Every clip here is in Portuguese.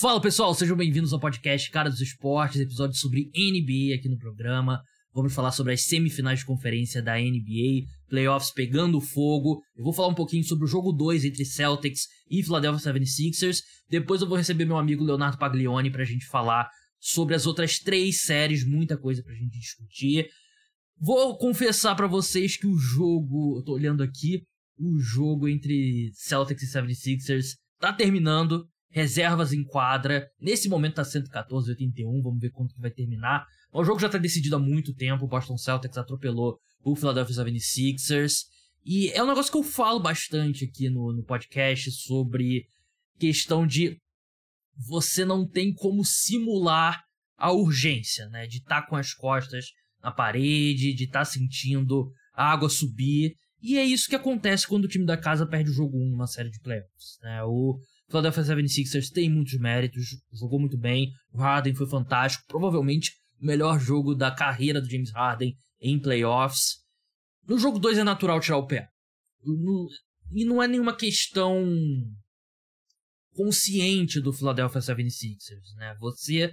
Fala pessoal, sejam bem-vindos ao podcast Cara dos Esportes, episódio sobre NBA aqui no programa. Vamos falar sobre as semifinais de conferência da NBA, playoffs pegando fogo. Eu vou falar um pouquinho sobre o jogo 2 entre Celtics e Philadelphia 76ers. Depois eu vou receber meu amigo Leonardo Paglioni pra gente falar sobre as outras três séries, muita coisa pra gente discutir. Vou confessar para vocês que o jogo, eu tô olhando aqui, o jogo entre Celtics e 76ers tá terminando reservas em quadra. Nesse momento tá 114, 81, vamos ver quanto que vai terminar. O jogo já tá decidido há muito tempo, o Boston Celtics atropelou o Philadelphia 76ers. E é um negócio que eu falo bastante aqui no, no podcast sobre questão de você não tem como simular a urgência, né? De estar tá com as costas na parede, de estar tá sentindo a água subir. E é isso que acontece quando o time da casa perde o jogo 1 numa série de playoffs. Né? O Philadelphia 76ers tem muitos méritos, jogou muito bem, o Harden foi fantástico, provavelmente o melhor jogo da carreira do James Harden em playoffs. No jogo 2 é natural tirar o pé. e não é nenhuma questão consciente do Philadelphia 76ers, né? Você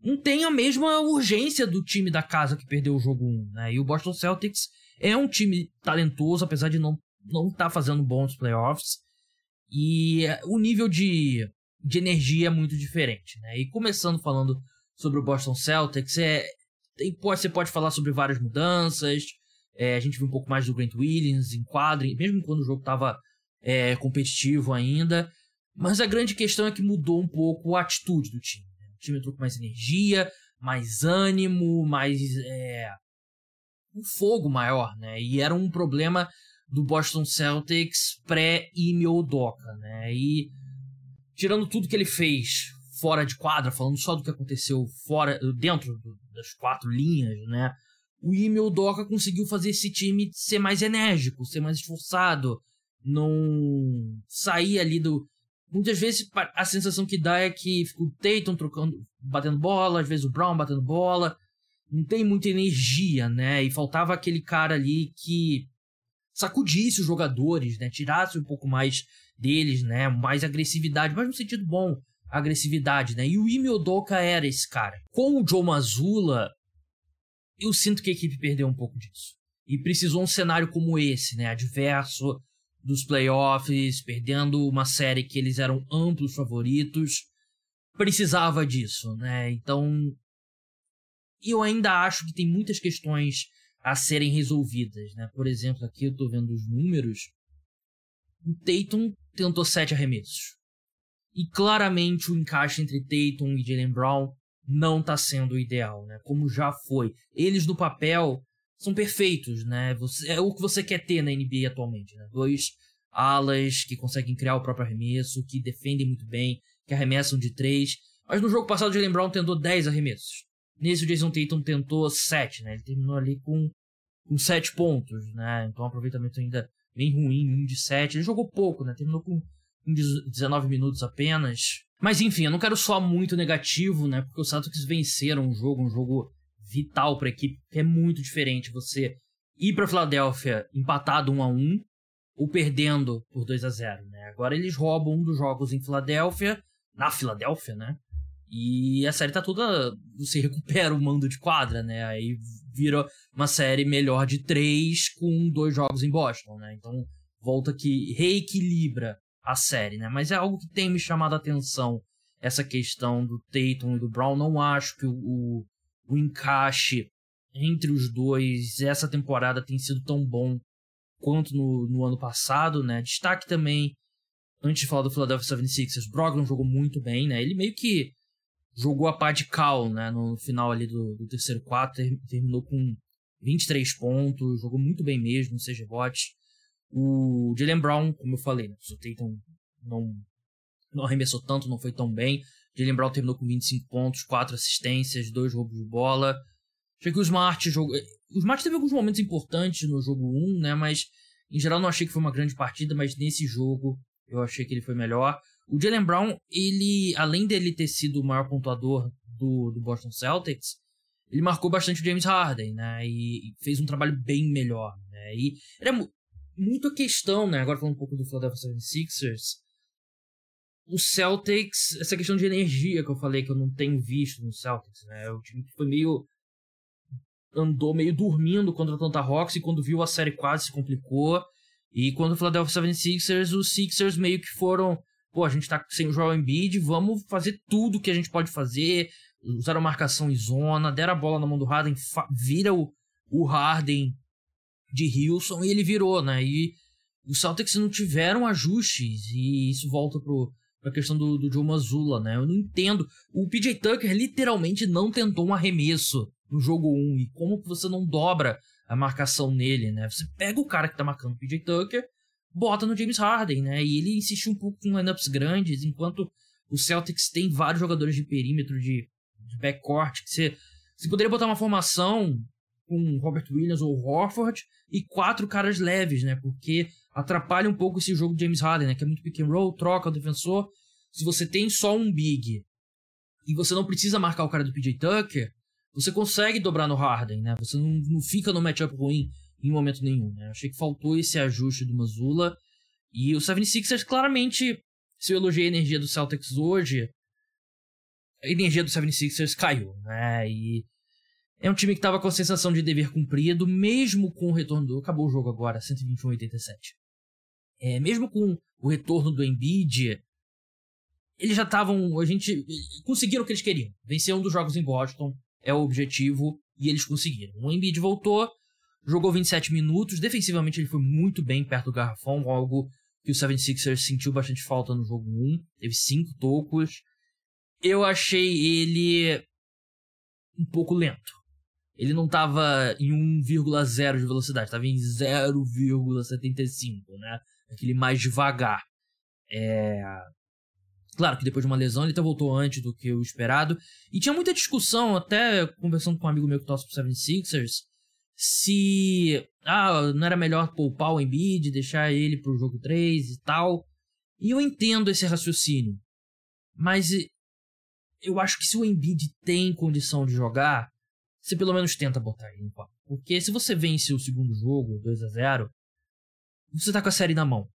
não tem a mesma urgência do time da casa que perdeu o jogo 1, né? E o Boston Celtics é um time talentoso, apesar de não não estar tá fazendo bons playoffs. E o nível de, de energia é muito diferente, né? E começando falando sobre o Boston Celtics, é, tem, você pode falar sobre várias mudanças. É, a gente viu um pouco mais do Grant Williams em quadro, mesmo quando o jogo estava é, competitivo ainda. Mas a grande questão é que mudou um pouco a atitude do time. Né? O time entrou com mais energia, mais ânimo, mais. É, um fogo maior, né? E era um problema do Boston Celtics pré-Ime Doca, né? E tirando tudo que ele fez fora de quadra, falando só do que aconteceu fora, dentro do, das quatro linhas, né? O Ime Doca conseguiu fazer esse time ser mais enérgico, ser mais esforçado, não sair ali do muitas vezes a sensação que dá é que fica o Tatum trocando, batendo bola, às vezes o Brown batendo bola, não tem muita energia, né? E faltava aquele cara ali que sacudisse os jogadores, né? Tirasse um pouco mais deles, né? Mais agressividade, mas no sentido bom, agressividade, né? E o Ime era esse cara. Com o Joe Mazzulla, eu sinto que a equipe perdeu um pouco disso. E precisou um cenário como esse, né? Adverso dos playoffs, perdendo uma série que eles eram amplos favoritos. Precisava disso, né? Então, eu ainda acho que tem muitas questões a serem resolvidas, né? Por exemplo, aqui eu tô vendo os números. O Tatum tentou sete arremessos. E claramente o encaixe entre Tatum e Jalen Brown não tá sendo o ideal, né? Como já foi. Eles no papel são perfeitos, né? Você, é o que você quer ter na NBA atualmente, né? Dois alas que conseguem criar o próprio arremesso, que defendem muito bem, que arremessam de três. Mas no jogo passado o Jalen Brown tentou 10 arremessos. Nesse o Jason Tatum tentou 7, né? Ele terminou ali com, com 7 pontos, né? Então um aproveitamento ainda bem ruim, 1 de 7. Ele jogou pouco, né? Terminou com 19 minutos apenas. Mas enfim, eu não quero soar muito negativo, né? Porque os Celtics venceram o jogo, um jogo vital para a equipe, que é muito diferente você ir para Filadélfia empatado 1 a 1 ou perdendo por 2 a 0, né? Agora eles roubam um dos jogos em Filadélfia, na Filadélfia, né? E a série tá toda. Você recupera o mando de quadra, né? Aí vira uma série melhor de três com dois jogos em Boston, né? Então volta que reequilibra a série, né? Mas é algo que tem me chamado a atenção. Essa questão do Tatum e do Brown. Não acho que o, o encaixe entre os dois essa temporada tem sido tão bom quanto no, no ano passado, né? Destaque também, antes de falar do Philadelphia 76ers, Brogdon jogou muito bem, né? Ele meio que jogou a pá de cal, né? No final ali do, do terceiro quarto, ter, terminou com 23 pontos, jogou muito bem mesmo, seja bote. O Jalen Brown, como eu falei, né? o Tatum não, não arremessou tanto, não foi tão bem. Jalen Brown terminou com 25 pontos, 4 assistências, 2 roubos de bola. Achei que o Smart jogou. O Smart teve alguns momentos importantes no jogo 1, né? Mas em geral não achei que foi uma grande partida, mas nesse jogo eu achei que ele foi melhor. O Jalen Brown, ele, além dele ter sido o maior pontuador do, do Boston Celtics, ele marcou bastante o James Harden, né? E, fez um trabalho bem melhor, né? E era muito a questão, né? Agora falando um pouco do Philadelphia 76ers, o Celtics, essa questão de energia que eu falei que eu não tenho visto no Celtics, né? O time que foi meio andou meio dormindo contra o Atlanta Hawks e quando viu a série quase se complicou. E quando o Philadelphia 76ers, os Sixers meio que foram, pô, a gente tá sem o Joel Embiid, vamos fazer tudo que a gente pode fazer. Usaram marcação em zona, deram a bola na mão do Harden, vira o, o Harden de Hilson e ele virou, né? E os Celtics não tiveram ajustes e isso volta pro, pra questão do, do Joe né? Eu não entendo. O PJ Tucker literalmente não tentou um arremesso no jogo 1 e como que você não dobra a marcação nele, né? Você pega o cara que tá marcando o PJ Tucker, bota no James Harden, né? E ele insiste um pouco com lineups grandes, enquanto o Celtics tem vários jogadores de perímetro, de, de backcourt, que você, você poderia botar uma formação com Robert Williams ou Horford e quatro caras leves, né? Porque atrapalha um pouco esse jogo de James Harden, né? Que é muito pick and roll, troca o defensor. Se você tem só um big e você não precisa marcar o cara do PJ Tucker, você consegue dobrar no Harden, né? Você não, não fica no matchup ruim em momento nenhum, né? Achei que faltou esse ajuste do Mazula. E o 76ers, claramente, se eu elogiei a energia do Celtics hoje, a energia do 76ers caiu, né? E é um time que tava com a sensação de dever cumprido, mesmo com o retorno do... Acabou o jogo agora, 121-87. É, mesmo com o retorno do Embiid, eles já estavam... A gente... Conseguiram o que eles queriam. Vencer um dos jogos em Boston é o objetivo e eles conseguiram. O Embiid voltou, jogou 27 minutos, defensivamente ele foi muito bem perto do garrafão, algo que o 76ers sentiu bastante falta no jogo 1, teve 5 tocos. Eu achei ele um pouco lento. Ele não estava em 1,0 de velocidade, estava em 0,75, né? Aquele mais devagar. É... Claro que depois de uma lesão ele até voltou antes do que o esperado. E tinha muita discussão, até conversando com um amigo meu que torce pro 76ers, se ah, não era melhor poupar o Embiid, deixar ele pro jogo 3 e tal. E eu entendo esse raciocínio. Mas eu acho que se o Embiid tem condição de jogar, você pelo menos tenta botar ele em quadro. Porque se você vence o segundo jogo, 2 a 0 você tá com a série na mão.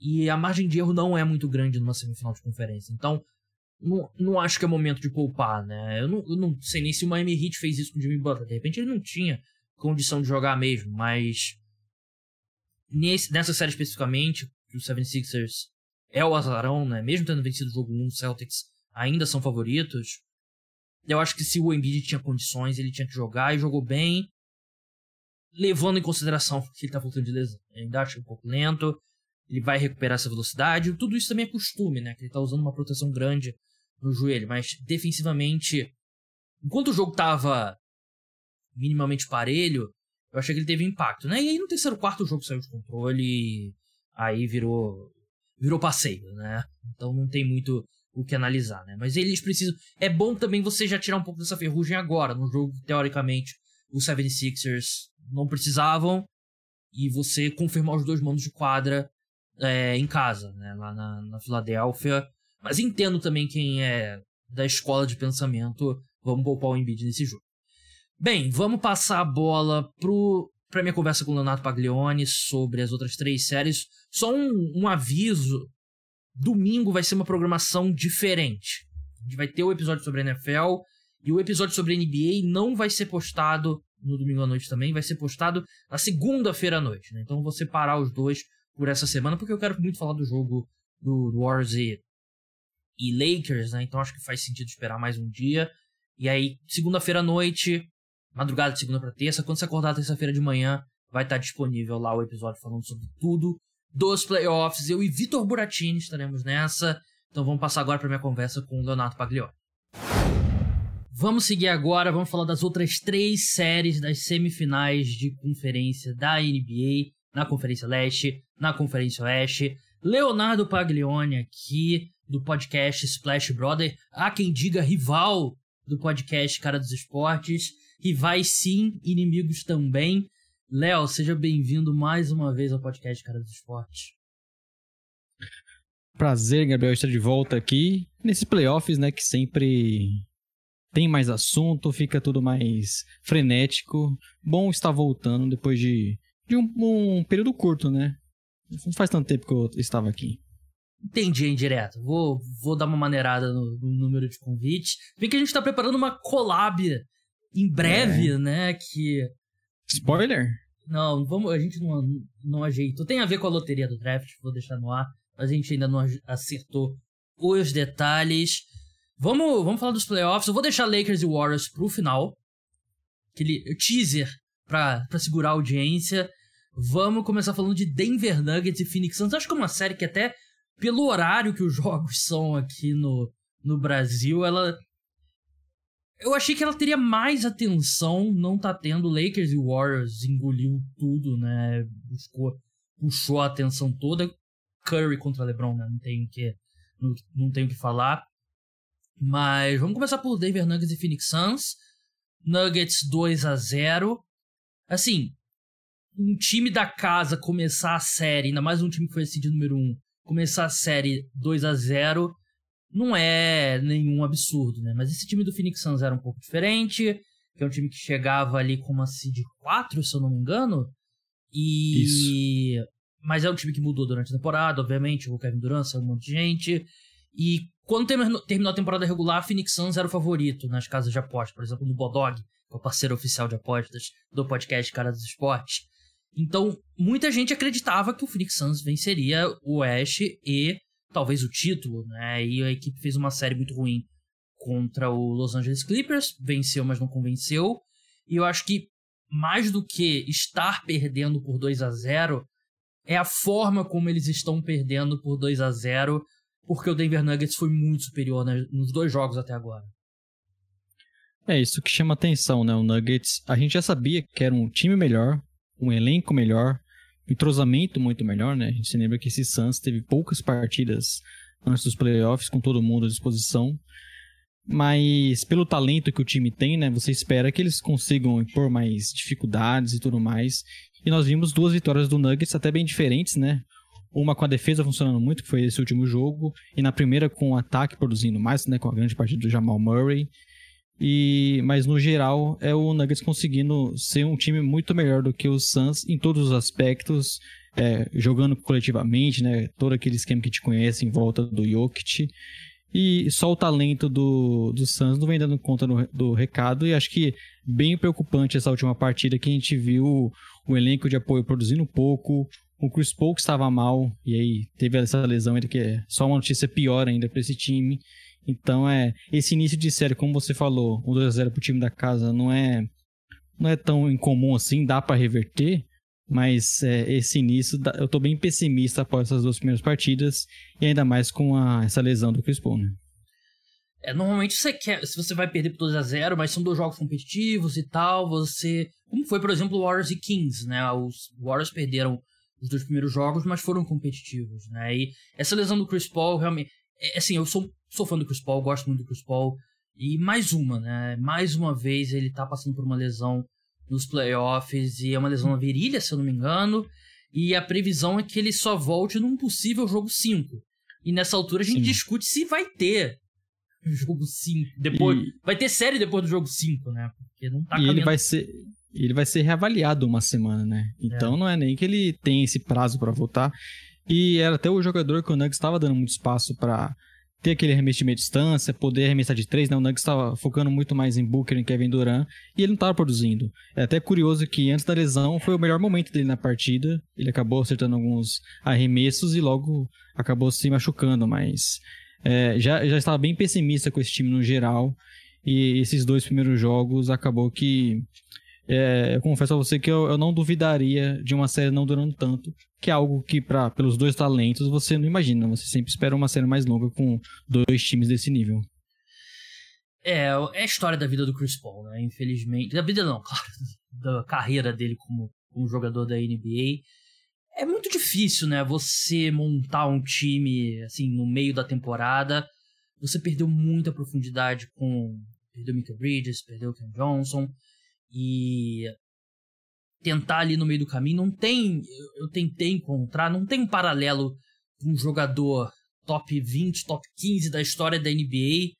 E a margem de erro não é muito grande numa semifinal de conferência. Então, não, não acho que é momento de poupar, né? Eu não, eu não sei nem se o Miami Heat fez isso com o Jimmy Butler. De repente ele não tinha condição de jogar mesmo, mas nesse, nessa série especificamente, o 76ers é o azarão, né? Mesmo tendo vencido o jogo 1, os Celtics ainda são favoritos. Eu acho que se o Embiid tinha condições, ele tinha que jogar e jogou bem, levando em consideração que ele tá voltando de lesão. Eu ainda acho um pouco lento ele vai recuperar essa velocidade. Tudo isso também é costume, né? Que ele tá usando uma proteção grande no joelho, mas defensivamente, enquanto o jogo tava minimamente parelho, eu achei que ele teve impacto, né? E aí no terceiro quarto o jogo saiu de controle e aí virou virou passeio, né? Então não tem muito o que analisar, né? Mas eles precisam. É bom também você já tirar um pouco dessa ferrugem agora, no jogo que teoricamente os 76ers não precisavam, e você confirmar os dois mandos de quadra é, em casa, né, lá na, na Filadélfia. Mas entendo também quem é da escola de pensamento, vamos poupar o Embiid nesse jogo. Bem, vamos passar a bola pro, pra minha conversa com o Leonardo Paglione sobre as outras três séries. Só um, um aviso: domingo vai ser uma programação diferente. A gente vai ter o episódio sobre a NFL e o episódio sobre a NBA não vai ser postado no domingo à noite também, vai ser postado na segunda-feira à noite. Né? Então vou separar os dois por essa semana, porque eu quero muito falar do jogo do Warriors e, e Lakers, né? Então acho que faz sentido esperar mais um dia. E aí, segunda-feira à noite, madrugada de segunda para terça, quando você acordar terça-feira de manhã, vai estar disponível lá o episódio falando sobre tudo dos playoffs. Eu e Vitor Buratini estaremos nessa. Então vamos passar agora para minha conversa com o Leonardo Paglioni. Vamos seguir agora, vamos falar das outras três séries das semifinais de conferência da NBA na Conferência Leste, na Conferência Oeste. Leonardo Paglione aqui do podcast Splash Brother. Há quem diga rival do podcast Cara dos Esportes. Rivais sim, inimigos também. Léo, seja bem-vindo mais uma vez ao podcast Cara dos Esportes. Prazer, Gabriel, estar de volta aqui nesses playoffs, né, que sempre tem mais assunto, fica tudo mais frenético. Bom estar voltando depois de de um, um período curto, né? Não faz tanto tempo que eu estava aqui. Entendi a indireta. Vou, vou dar uma maneirada no, no número de convites. Vem que a gente tá preparando uma collab em breve, é. né? Que. Spoiler? Não, vamos, a gente não, não ajeitou. Tem a ver com a loteria do draft, vou deixar no ar. Mas a gente ainda não acertou os detalhes. Vamos, vamos falar dos playoffs. Eu vou deixar Lakers e Warriors pro final. Aquele teaser pra, pra segurar a audiência. Vamos começar falando de Denver Nuggets e Phoenix Suns. Acho que é uma série que até pelo horário que os jogos são aqui no, no Brasil, ela eu achei que ela teria mais atenção, não tá tendo. Lakers e Warriors engoliu tudo, né? Buscou, puxou a atenção toda. Curry contra LeBron, né? Não tenho que não, não tenho que falar. Mas vamos começar por Denver Nuggets e Phoenix Suns. Nuggets 2 a 0. Assim, um time da casa começar a série, ainda mais um time que foi decidido número 1, começar a série 2 a 0 não é nenhum absurdo, né? Mas esse time do Phoenix Suns era um pouco diferente, que é um time que chegava ali com uma seed 4, se eu não me engano. E Isso. mas é um time que mudou durante a temporada, obviamente, o Kevin Durant, um monte de gente. E quando terminou a temporada regular, Phoenix Suns era o favorito nas casas de apostas, por exemplo, no Bodog, que é o parceiro oficial de apostas do podcast Cara dos Esportes. Então, muita gente acreditava que o Phoenix Suns venceria o Oeste e talvez o título, né? E a equipe fez uma série muito ruim contra o Los Angeles Clippers, venceu, mas não convenceu. E eu acho que mais do que estar perdendo por 2 a 0 é a forma como eles estão perdendo por 2 a 0 porque o Denver Nuggets foi muito superior nos dois jogos até agora. É isso que chama atenção, né? O Nuggets, a gente já sabia que era um time melhor, um elenco melhor, entrosamento muito melhor, né? A gente se lembra que esse Suns teve poucas partidas antes dos playoffs, com todo mundo à disposição. Mas pelo talento que o time tem, né? Você espera que eles consigam impor mais dificuldades e tudo mais. E nós vimos duas vitórias do Nuggets até bem diferentes, né? Uma com a defesa funcionando muito, que foi esse último jogo, e na primeira com o ataque produzindo mais, né? Com a grande partida do Jamal Murray. E, mas no geral é o Nuggets conseguindo ser um time muito melhor do que o Suns em todos os aspectos, é, jogando coletivamente, né? Todo aquele esquema que te conhece em volta do Jokic. E só o talento do, do Suns não vem dando conta do, do recado. E acho que bem preocupante essa última partida que a gente viu o elenco de apoio produzindo pouco. O Chris Paul que estava mal, e aí teve essa lesão ainda que é só uma notícia pior ainda para esse time. Então é esse início de série, como você falou, o 2 a 0 pro time da casa não é não é tão incomum assim, dá para reverter, mas é, esse início eu tô bem pessimista após essas duas primeiras partidas e ainda mais com a, essa lesão do Chris Paul, né? É, normalmente você quer, se você vai perder por 2 a 0 mas são dois jogos competitivos e tal, você. Como foi, por exemplo, Warriors e Kings, né? Os Warriors perderam os dois primeiros jogos, mas foram competitivos, né? E essa lesão do Chris Paul realmente. É, assim, eu sou sou fã do Chris Paul, gosto muito do Chris Paul. E mais uma, né? Mais uma vez ele tá passando por uma lesão nos playoffs e é uma lesão na virilha, se eu não me engano. E a previsão é que ele só volte num possível jogo 5. E nessa altura a gente Sim. discute se vai ter jogo 5. Depois, e... Vai ter série depois do jogo 5, né? Porque não tá E ele vai ser. Ele vai ser reavaliado uma semana, né? Então é. não é nem que ele tem esse prazo para voltar. E era até o jogador que o Nuggets estava dando muito espaço para ter aquele arremesso de meia distância, poder arremessar de três, né? O Nuggets estava focando muito mais em Booker e Kevin Durant e ele não estava produzindo. É até curioso que antes da lesão foi o melhor momento dele na partida. Ele acabou acertando alguns arremessos e logo acabou se machucando, mas é, já, já estava bem pessimista com esse time no geral. E esses dois primeiros jogos acabou que é, eu confesso a você que eu, eu, não duvidaria de uma série não durando tanto, que é algo que, pra, pelos dois talentos, você não imagina. Você sempre espera uma série mais longa com dois times desse nível. É, é a história da vida do Chris Paul, né? Infelizmente. Da vida não, claro. Da carreira dele como, como jogador da NBA. É muito difícil, né? Você montar um time, assim, no meio da temporada. Você perdeu muita profundidade com... Perdeu Mika Bridges, perdeu Ken Johnson e tentar ali no meio do caminho. Não tem, eu tentei encontrar, não tem um paralelo com um jogador top 20, top 15 da história da NBA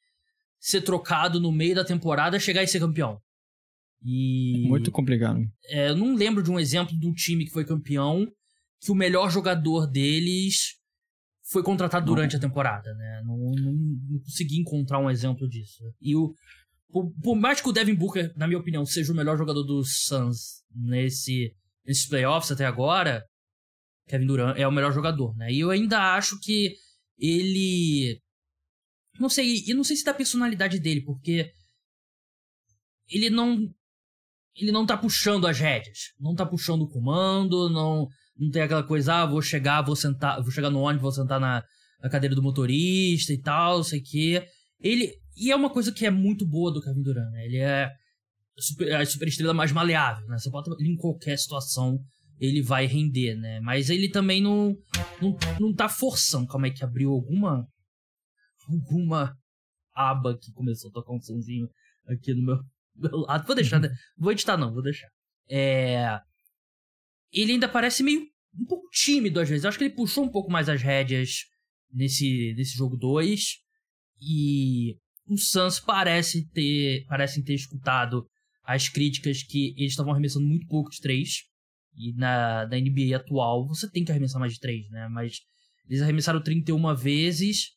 ser trocado no meio da temporada, chegar e ser campeão. E muito complicado. É, eu não lembro de um exemplo do time que foi campeão que o melhor jogador deles foi contratado não. durante a temporada, né? Não, não, não, consegui encontrar um exemplo disso. E o. Por, por, mais que o Devin Booker, na minha opinião, seja o melhor jogador dos Suns nesse, nesses playoffs até agora, Kevin Durant é o melhor jogador, né? E eu ainda acho que ele. Não sei, e não sei se da personalidade dele, porque ele não ele não tá puxando as rédeas, não tá puxando o comando, não não tem aquela coisa, ah, vou chegar, vou sentar, vou chegar no ônibus, vou sentar na, na cadeira do motorista e tal, sei que. Ele e é uma coisa que é muito boa do Kevin Durant, né? Ele é super, a superestrela mais maleável, né? Você bota ele em qualquer situação, ele vai render, né? Mas ele também não não, não tá forçando. Calma aí que abriu alguma alguma aba que começou a tocar um sonzinho aqui no meu meu lado. Vou deixar, né? Vou editar, não, vou deixar. É. Ele ainda parece meio. um pouco tímido às vezes. Eu acho que ele puxou um pouco mais as rédeas nesse, nesse jogo 2. E o Suns parece ter, parecem ter escutado as críticas que eles estavam arremessando muito pouco de 3. E na, na NBA atual, você tem que arremessar mais de 3, né? Mas eles arremessaram 31 vezes,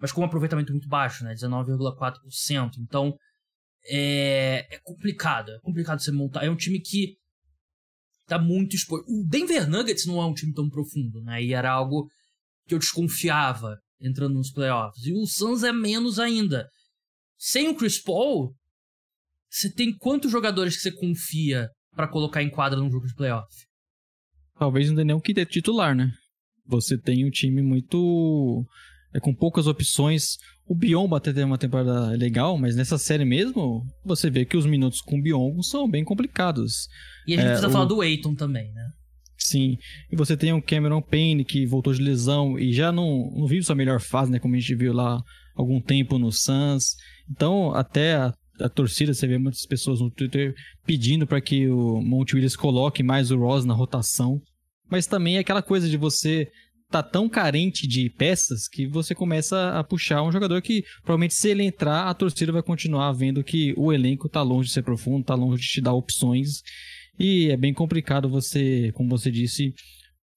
mas com um aproveitamento muito baixo, né? 19,4%. Então, é, é complicado. É complicado você montar. É um time que tá muito exposto. O Denver Nuggets não é um time tão profundo, né? E era algo que eu desconfiava entrando nos playoffs. E o Suns é menos ainda. Sem o Chris Paul, você tem quantos jogadores que você confia para colocar em quadra num jogo de playoff? Talvez não nem um que titular, né? Você tem um time muito é, com poucas opções. O Biombo até tem uma temporada legal, mas nessa série mesmo, você vê que os minutos com o Biombo são bem complicados. E a gente é, precisa o... falar do Eiton também, né? Sim. E você tem o Cameron Payne, que voltou de lesão e já não, não vive sua melhor fase, né? Como a gente viu lá algum tempo no Suns. Então, até a, a torcida, você vê muitas pessoas no Twitter pedindo para que o Monte Williams coloque mais o Ross na rotação. Mas também é aquela coisa de você tá tão carente de peças que você começa a puxar um jogador que provavelmente se ele entrar, a torcida vai continuar vendo que o elenco tá longe de ser profundo, tá longe de te dar opções. E é bem complicado você, como você disse,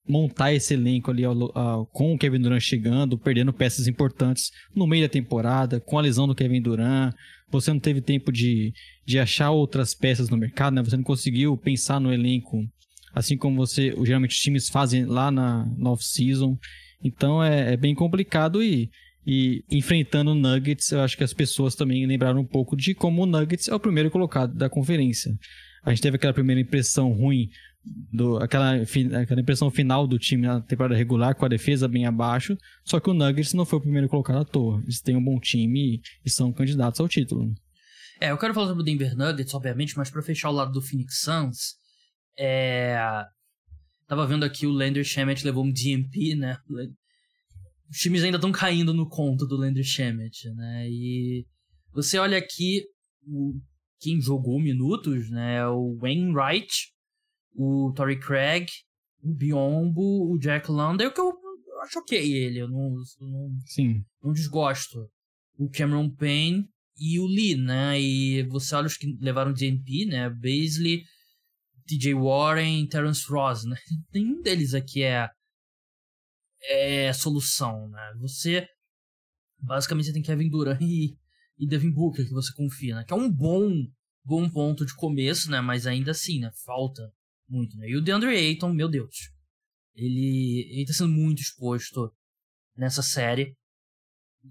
montar esse elenco ali ao, ao, com o Kevin Durant chegando, perdendo peças importantes no meio da temporada, com a lesão do Kevin Durant. Você não teve tempo de, de achar outras peças no mercado, né? Você não conseguiu pensar no elenco assim como você geralmente os times fazem lá na, na off-season. Então é, é, bem complicado e, e enfrentando o Nuggets, eu acho que as pessoas também lembraram um pouco de como o Nuggets é o primeiro colocado da conferência. A gente teve aquela primeira impressão ruim, do, aquela, aquela impressão final do time na temporada regular, com a defesa bem abaixo, só que o Nuggets não foi o primeiro colocado à toa. Eles têm um bom time e, são candidatos ao título. É, eu quero falar sobre o Denver Nuggets, obviamente, mas para fechar o lado do Phoenix Suns, é... Tava vendo aqui o Lander Shamet levou um DMP, né? Os times ainda estão caindo no conto do Lander Shamet, né? E você olha aqui. Quem jogou minutos, né? O Wainwright, o Tory Craig, o Biombo, o Jack Lander, que eu, eu acho ok ele, eu não, não, Sim. não desgosto. O Cameron Payne e o Lee, né? E você olha os que levaram DNP, né? Baisley, TJ Warren, Terence Ross, né? Nenhum deles aqui é é solução, né? Você basicamente você tem Kevin Durant e, e Devin Booker que você confia, né? Que é um bom bom ponto de começo, né? Mas ainda assim, né? Falta muito, né? E o DeAndre Ayton, meu Deus, ele ele tá sendo muito exposto nessa série.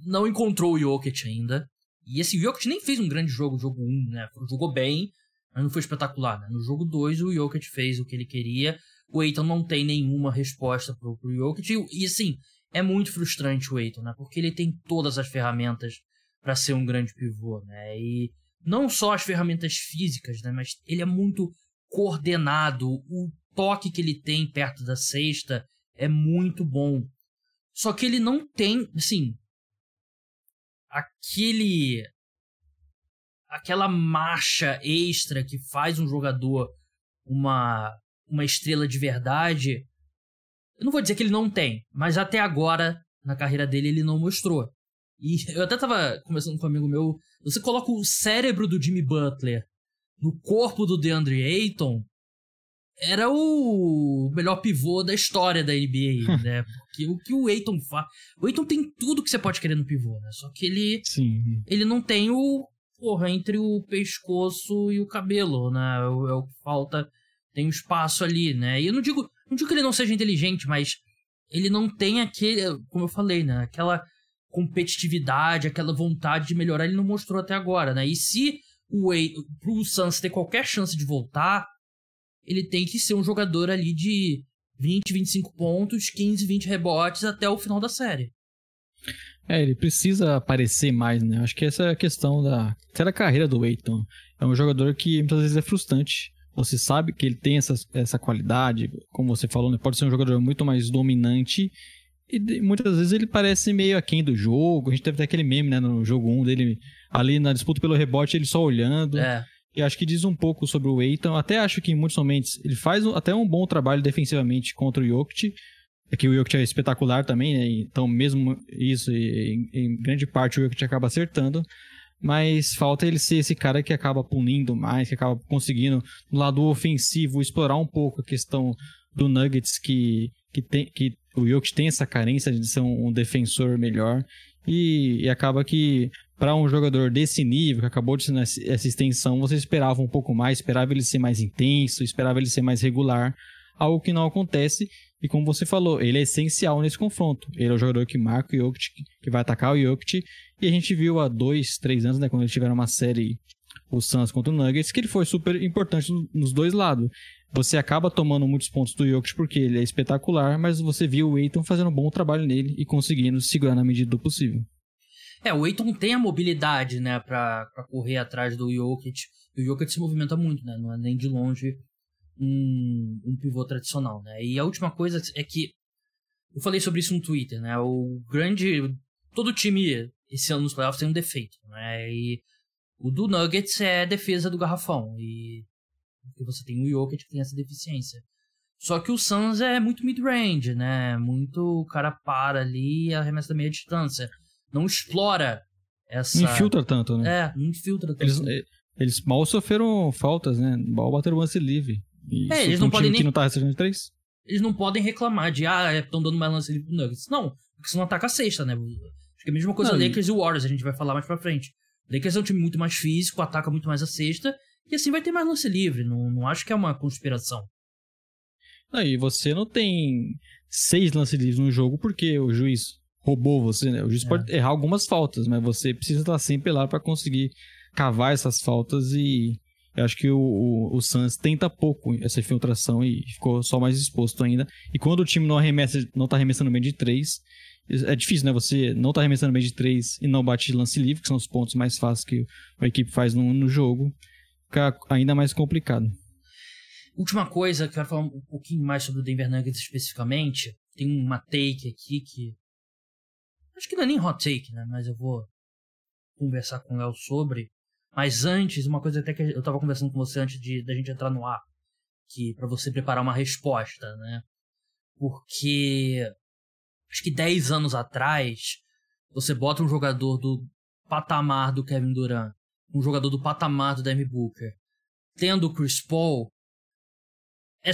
Não encontrou o Jokic ainda. E esse Jokic nem fez um grande jogo, jogo 1, né? Jogou bem, mas não foi espetacular, né? No jogo 2, o Jokic fez o que ele queria. O Eiton não tem nenhuma resposta pro, pro Jokic. E, e assim, é muito frustrante o Eiton, né? Porque ele tem todas as ferramentas para ser um grande pivô, né? E não só as ferramentas físicas, né? Mas ele é muito coordenado. O toque que ele tem perto da cesta é muito bom. Só que ele não tem, assim, aquele aquela marcha extra que faz um jogador uma, uma estrela de verdade. Eu não vou dizer que ele não tem, mas até agora, na carreira dele, ele não mostrou. E eu até tava conversando com um amigo meu. Você coloca o cérebro do Jimmy Butler no corpo do DeAndre Ayton. era o melhor pivô da história da NBA, né? Porque o que o Aiton faz. O Aiton tem tudo que você pode querer no pivô, né? Só que ele. Sim. Ele não tem o. Porra, entre o pescoço e o cabelo, né? É o que falta. Tem um espaço ali, né? E eu não digo. Não digo que ele não seja inteligente, mas ele não tem aquele. Como eu falei, né? Aquela competitividade, aquela vontade de melhorar, ele não mostrou até agora, né? E se o Aiton, pro Suns ter qualquer chance de voltar ele tem que ser um jogador ali de 20, 25 pontos, 15, 20 rebotes até o final da série. É, ele precisa aparecer mais, né? Acho que essa é a questão da, da carreira do Aiton. É um jogador que muitas vezes é frustrante. Você sabe que ele tem essa, essa qualidade, como você falou, né? pode ser um jogador muito mais dominante. E muitas vezes ele parece meio aquém do jogo. A gente teve até aquele meme, né, no jogo 1 dele, ali na disputa pelo rebote, ele só olhando. É. E acho que diz um pouco sobre o Eitan. Até acho que em muitos momentos ele faz até um bom trabalho defensivamente contra o Jokic. É que o Jokic é espetacular também, né? Então, mesmo isso, em, em grande parte o Jokic acaba acertando. Mas falta ele ser esse cara que acaba punindo mais, que acaba conseguindo, no lado ofensivo, explorar um pouco a questão do Nuggets, que, que, tem, que o Jokic tem essa carência de ser um, defensor melhor. E, e acaba que para um jogador desse nível, que acabou de ser essa extensão, você esperava um pouco mais, esperava ele ser mais intenso, esperava ele ser mais regular, algo que não acontece. E como você falou, ele é essencial nesse confronto. Ele é o jogador que marca o Jokic, que vai atacar o Jokic. E a gente viu há dois, três anos, né, quando eles tiveram uma série, o Suns contra o Nuggets, que ele foi super importante nos dois lados. Você acaba tomando muitos pontos do Jokic porque ele é espetacular, mas você viu o Aiton fazendo um bom trabalho nele e conseguindo segurar na medida do possível. É, o Aiton tem a mobilidade, né, pra, pra correr atrás do Jokic. E o Jokic se movimenta muito, né? Não é nem de longe um, um pivô tradicional, né? E a última coisa é que eu falei sobre isso no Twitter, né? O grande. Todo time esse ano nos playoffs tem um defeito, né? E o do Nuggets é a defesa do garrafão. E porque você tem o Jokic que tem essa deficiência. Só que o Suns é muito mid-range, né? Muito o cara para ali e arremessa da meia distância não explora essa. Não infiltra tanto, né? É, não infiltra tanto. Eles, eh, eles mal sofreram faltas, né? Mal bateram lance livre. E é, eles não um podem nem. que não tá recebendo três? Eles não podem reclamar de, ah, estão é, dando mais lance livre pro Nuggets. Não, porque você não ataca a sexta, né? Acho que é a mesma coisa não, Lakers e Warriors, a gente vai falar mais pra frente. Lakers é um time muito mais físico, ataca muito mais a sexta, e assim vai ter mais lance livre. Não, não acho que é uma conspiração. Aí você não tem seis lances livres no jogo porque o juiz roubou você, né? O juiz é. pode errar algumas faltas, mas você precisa estar sempre lá para conseguir cavar essas faltas e eu acho que o, o, o Suns tenta pouco essa infiltração e ficou só mais exposto ainda. E quando o time não arremessa, não tá arremessando bem de três, é difícil, né? Você não tá arremessando bem de três e não bate lance livre, que são os pontos mais fáceis que a equipe faz no, no jogo, fica ainda mais complicado. Última coisa, quero falar um pouquinho mais sobre o Denver Nuggets especificamente. Tem uma take aqui que Acho que não é nem hot take, né? Mas eu vou conversar com o Léo sobre. Mas antes, uma coisa até que eu tava conversando com você antes de da gente entrar no ar, que para você preparar uma resposta, né? Porque acho que 10 anos atrás, você bota um jogador do patamar do Kevin Durant, um jogador do patamar do Devin Booker, tendo o Chris Paul, é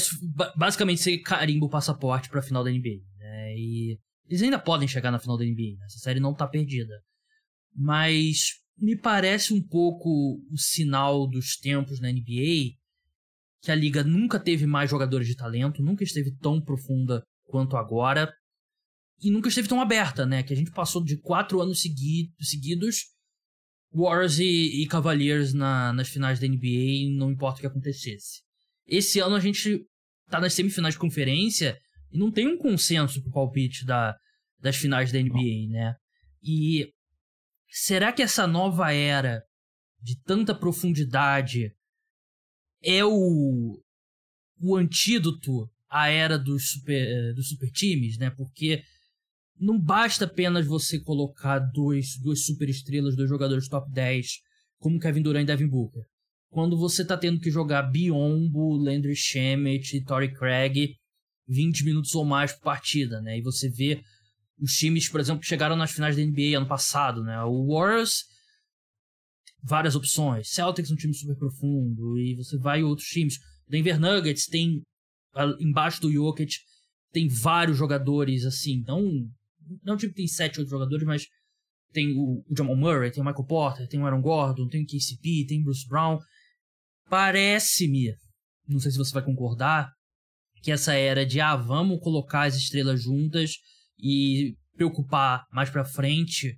basicamente ser carimbo o passaporte para a final da NBA, né? E eles ainda podem chegar na final da NBA, né? essa série não tá perdida. Mas me parece um pouco o sinal dos tempos na NBA que a liga nunca teve mais jogadores de talento, nunca esteve tão profunda quanto agora e nunca esteve tão aberta, né? Que a gente passou de quatro anos segui seguidos Warriors e, e Cavaliers na, nas finais da NBA, não importa o que acontecesse. Esse ano a gente tá nas semifinais de conferência e não tem um consenso pro palpite da, das finais da NBA, né? E será que essa nova era de tanta profundidade é o, o antídoto à era dos super, dos super times, né? Porque não basta apenas você colocar dois, duas super estrelas, dois jogadores top 10, como Kevin Durant e Devin Booker. Quando você tá tendo que jogar Biombo, Landry Shamet e Torrey Craig 20 minutos ou mais por partida, né? E você vê os times, por exemplo, que chegaram nas finais da NBA ano passado, né? O Warriors, várias opções. Celtics, um time super profundo. E você vai outros times. Denver Nuggets tem embaixo do Jokic tem vários jogadores assim, não não tipo tem sete outros jogadores, mas tem o, o Jamal Murray, tem o Michael Porter, tem o Aaron Gordon, tem o KCP, tem o Bruce Brown. Parece-me, não sei se você vai concordar, que essa era de ah, vamos colocar as estrelas juntas e preocupar mais pra frente,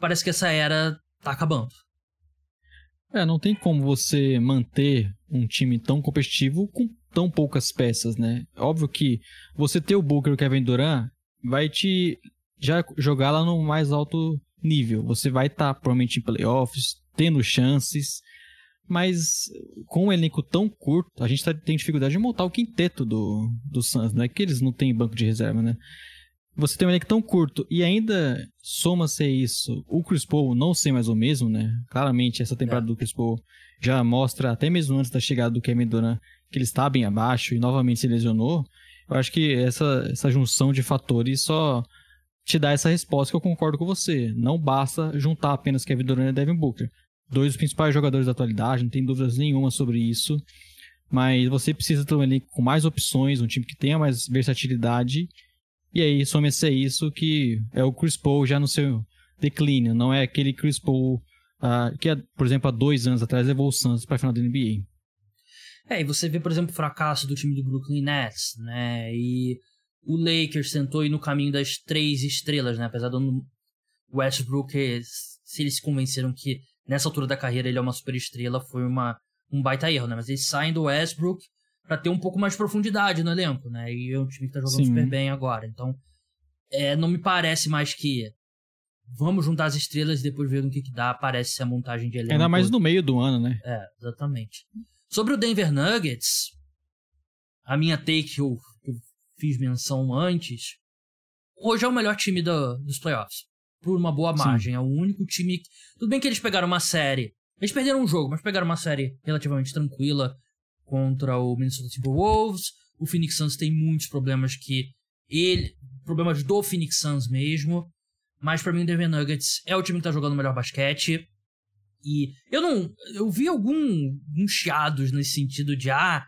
parece que essa era tá acabando. É, não tem como você manter um time tão competitivo com tão poucas peças, né? Óbvio que você ter o Booker e o Kevin Durant vai te já jogar lá no mais alto nível. Você vai estar tá, provavelmente em playoffs, tendo chances, mas com um elenco tão curto, a gente tá, tem dificuldade de montar o quinteto do, do Suns, não é que eles não têm banco de reserva, né? Você tem um elenco tão curto e ainda soma-se isso, o Chris Paul não ser mais o mesmo, né? Claramente essa temporada é. do Chris Paul já mostra, até mesmo antes da chegada do Kevin Durant, que ele está bem abaixo e novamente se lesionou. Eu acho que essa, essa junção de fatores só te dá essa resposta que eu concordo com você. Não basta juntar apenas Kevin Durant e Devin Booker. Dois dos principais jogadores da atualidade, não tem dúvidas nenhuma sobre isso. Mas você precisa ter um elenco com mais opções, um time que tenha mais versatilidade. E aí, some-se isso que é o Chris Paul já no seu declínio. Não é aquele Chris Paul uh, que, por exemplo, há dois anos atrás levou o Santos para a final da NBA. É, e você vê, por exemplo, o fracasso do time do Brooklyn Nets, né? E o Lakers tentou ir no caminho das três estrelas, né? Apesar do Westbrook, se eles se convenceram que nessa altura da carreira ele é uma super estrela, foi uma, um baita erro, né? Mas eles saem do Westbrook para ter um pouco mais de profundidade no elenco, né? E é um time que tá jogando Sim. super bem agora. Então, é, não me parece mais que vamos juntar as estrelas e depois ver o que, que dá. Parece ser a montagem de elenco. Ainda mais no meio do ano, né? É, exatamente. Sobre o Denver Nuggets, a minha take que eu, que eu fiz menção antes, hoje é o melhor time do, dos playoffs. Por uma boa margem. Sim. É o único time. Tudo bem que eles pegaram uma série. Eles perderam um jogo, mas pegaram uma série relativamente tranquila contra o Minnesota Timberwolves. O Phoenix Suns tem muitos problemas que ele. Problemas do Phoenix Suns mesmo. Mas para mim o Denver Nuggets é o time que tá jogando o melhor basquete. E eu não. Eu vi algum, alguns chiados nesse sentido de ah,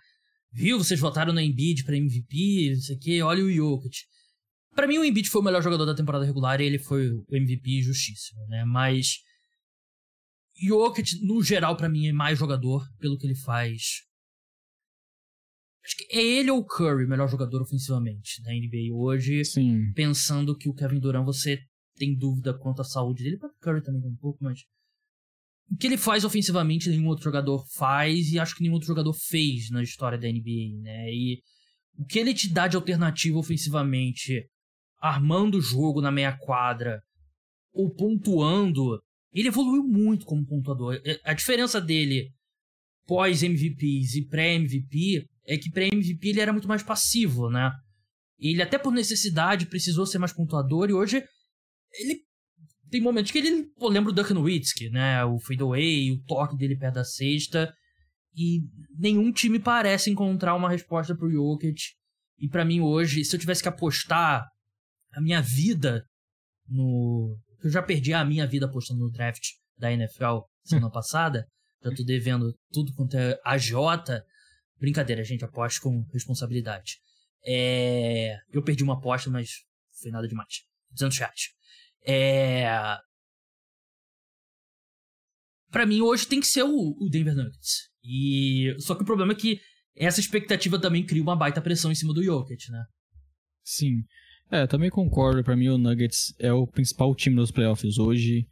Viu? Vocês votaram no Embiid pra MVP, não sei o quê. Olha o Jokic. Pra mim, o Embiid foi o melhor jogador da temporada regular e ele foi o MVP justíssimo, né? Mas. Jokic, no geral, para mim, é mais jogador pelo que ele faz. Acho que é ele ou o Curry o melhor jogador ofensivamente da NBA hoje. Sim. Pensando que o Kevin Durant, você tem dúvida quanto à saúde dele. O Curry também tem um pouco, mas o que ele faz ofensivamente nenhum outro jogador faz e acho que nenhum outro jogador fez na história da NBA, né? E o que ele te dá de alternativa ofensivamente, armando o jogo na meia quadra ou pontuando, ele evoluiu muito como pontuador. É, a diferença dele pós-MVPs e pré-MVP é que pré-MVP ele era muito mais passivo, né? Ele até por necessidade precisou ser mais pontuador e hoje ele tem momentos que ele. Pô, lembra o Dirk Nowitzki, né? O fadeaway, o toque dele perto da cesta. E nenhum time parece encontrar uma resposta pro Jokic. E para mim hoje, se eu tivesse que apostar a minha vida no. Eu já perdi a minha vida apostando no draft da NFL semana passada. Já tô devendo tudo quanto é AJ. Brincadeira, gente, aposto com responsabilidade. É... Eu perdi uma aposta, mas foi nada demais. 200 reais. É... Para mim, hoje tem que ser o, o Denver Nuggets. E Só que o problema é que essa expectativa também cria uma baita pressão em cima do Jokic, né? Sim. É, também concordo. Para mim, o Nuggets é o principal time dos playoffs hoje.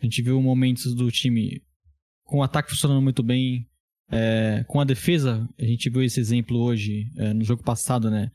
A gente viu momentos do time com o ataque funcionando muito bem, é, com a defesa. A gente viu esse exemplo hoje, é, no jogo passado, né?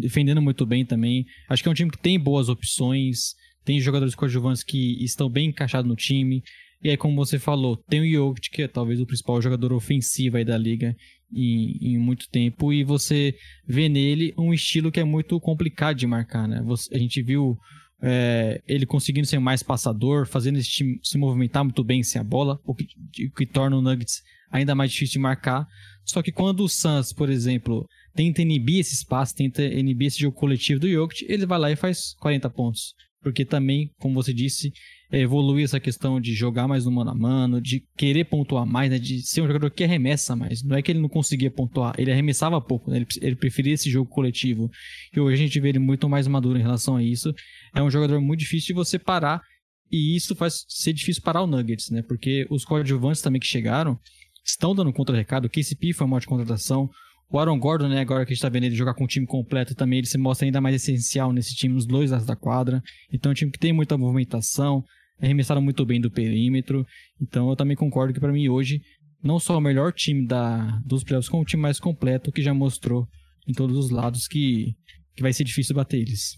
Defendendo muito bem também. Acho que é um time que tem boas opções. Tem jogadores coadjuvantes que estão bem encaixados no time. E aí, como você falou, tem o Jokic, que é talvez o principal jogador ofensivo aí da liga em, em muito tempo. E você vê nele um estilo que é muito complicado de marcar, né? Você, a gente viu é, ele conseguindo ser mais passador, fazendo esse time se movimentar muito bem sem a bola, o que, o que torna o Nuggets ainda mais difícil de marcar. Só que quando o Suns, por exemplo, tenta inibir esse espaço, tenta inibir esse jogo coletivo do Jokic, ele vai lá e faz 40 pontos porque também, como você disse, evoluir essa questão de jogar mais no mano a mano, de querer pontuar mais, né? De ser um jogador que arremessa mais. Não é que ele não conseguia pontuar, ele arremessava pouco, né? ele, ele preferia esse jogo coletivo. E hoje a gente vê ele muito mais maduro em relação a isso. É um jogador muito difícil de você parar. E isso faz ser difícil parar o Nuggets, né? Porque os coadjuvantes também que chegaram estão dando contra-recado. O KCP foi uma ótima contratação. O Aaron Gordon, né, agora que a gente tá vendo ele jogar com um time completo também, ele se mostra ainda mais essencial nesse time, nos dois lados da quadra. Então é um time que tem muita movimentação, arremessaram muito bem do perímetro. Então eu também concordo que para mim hoje, não só o melhor time da, dos playoffs, como o time mais completo que já mostrou em todos os lados que, que vai ser difícil bater eles.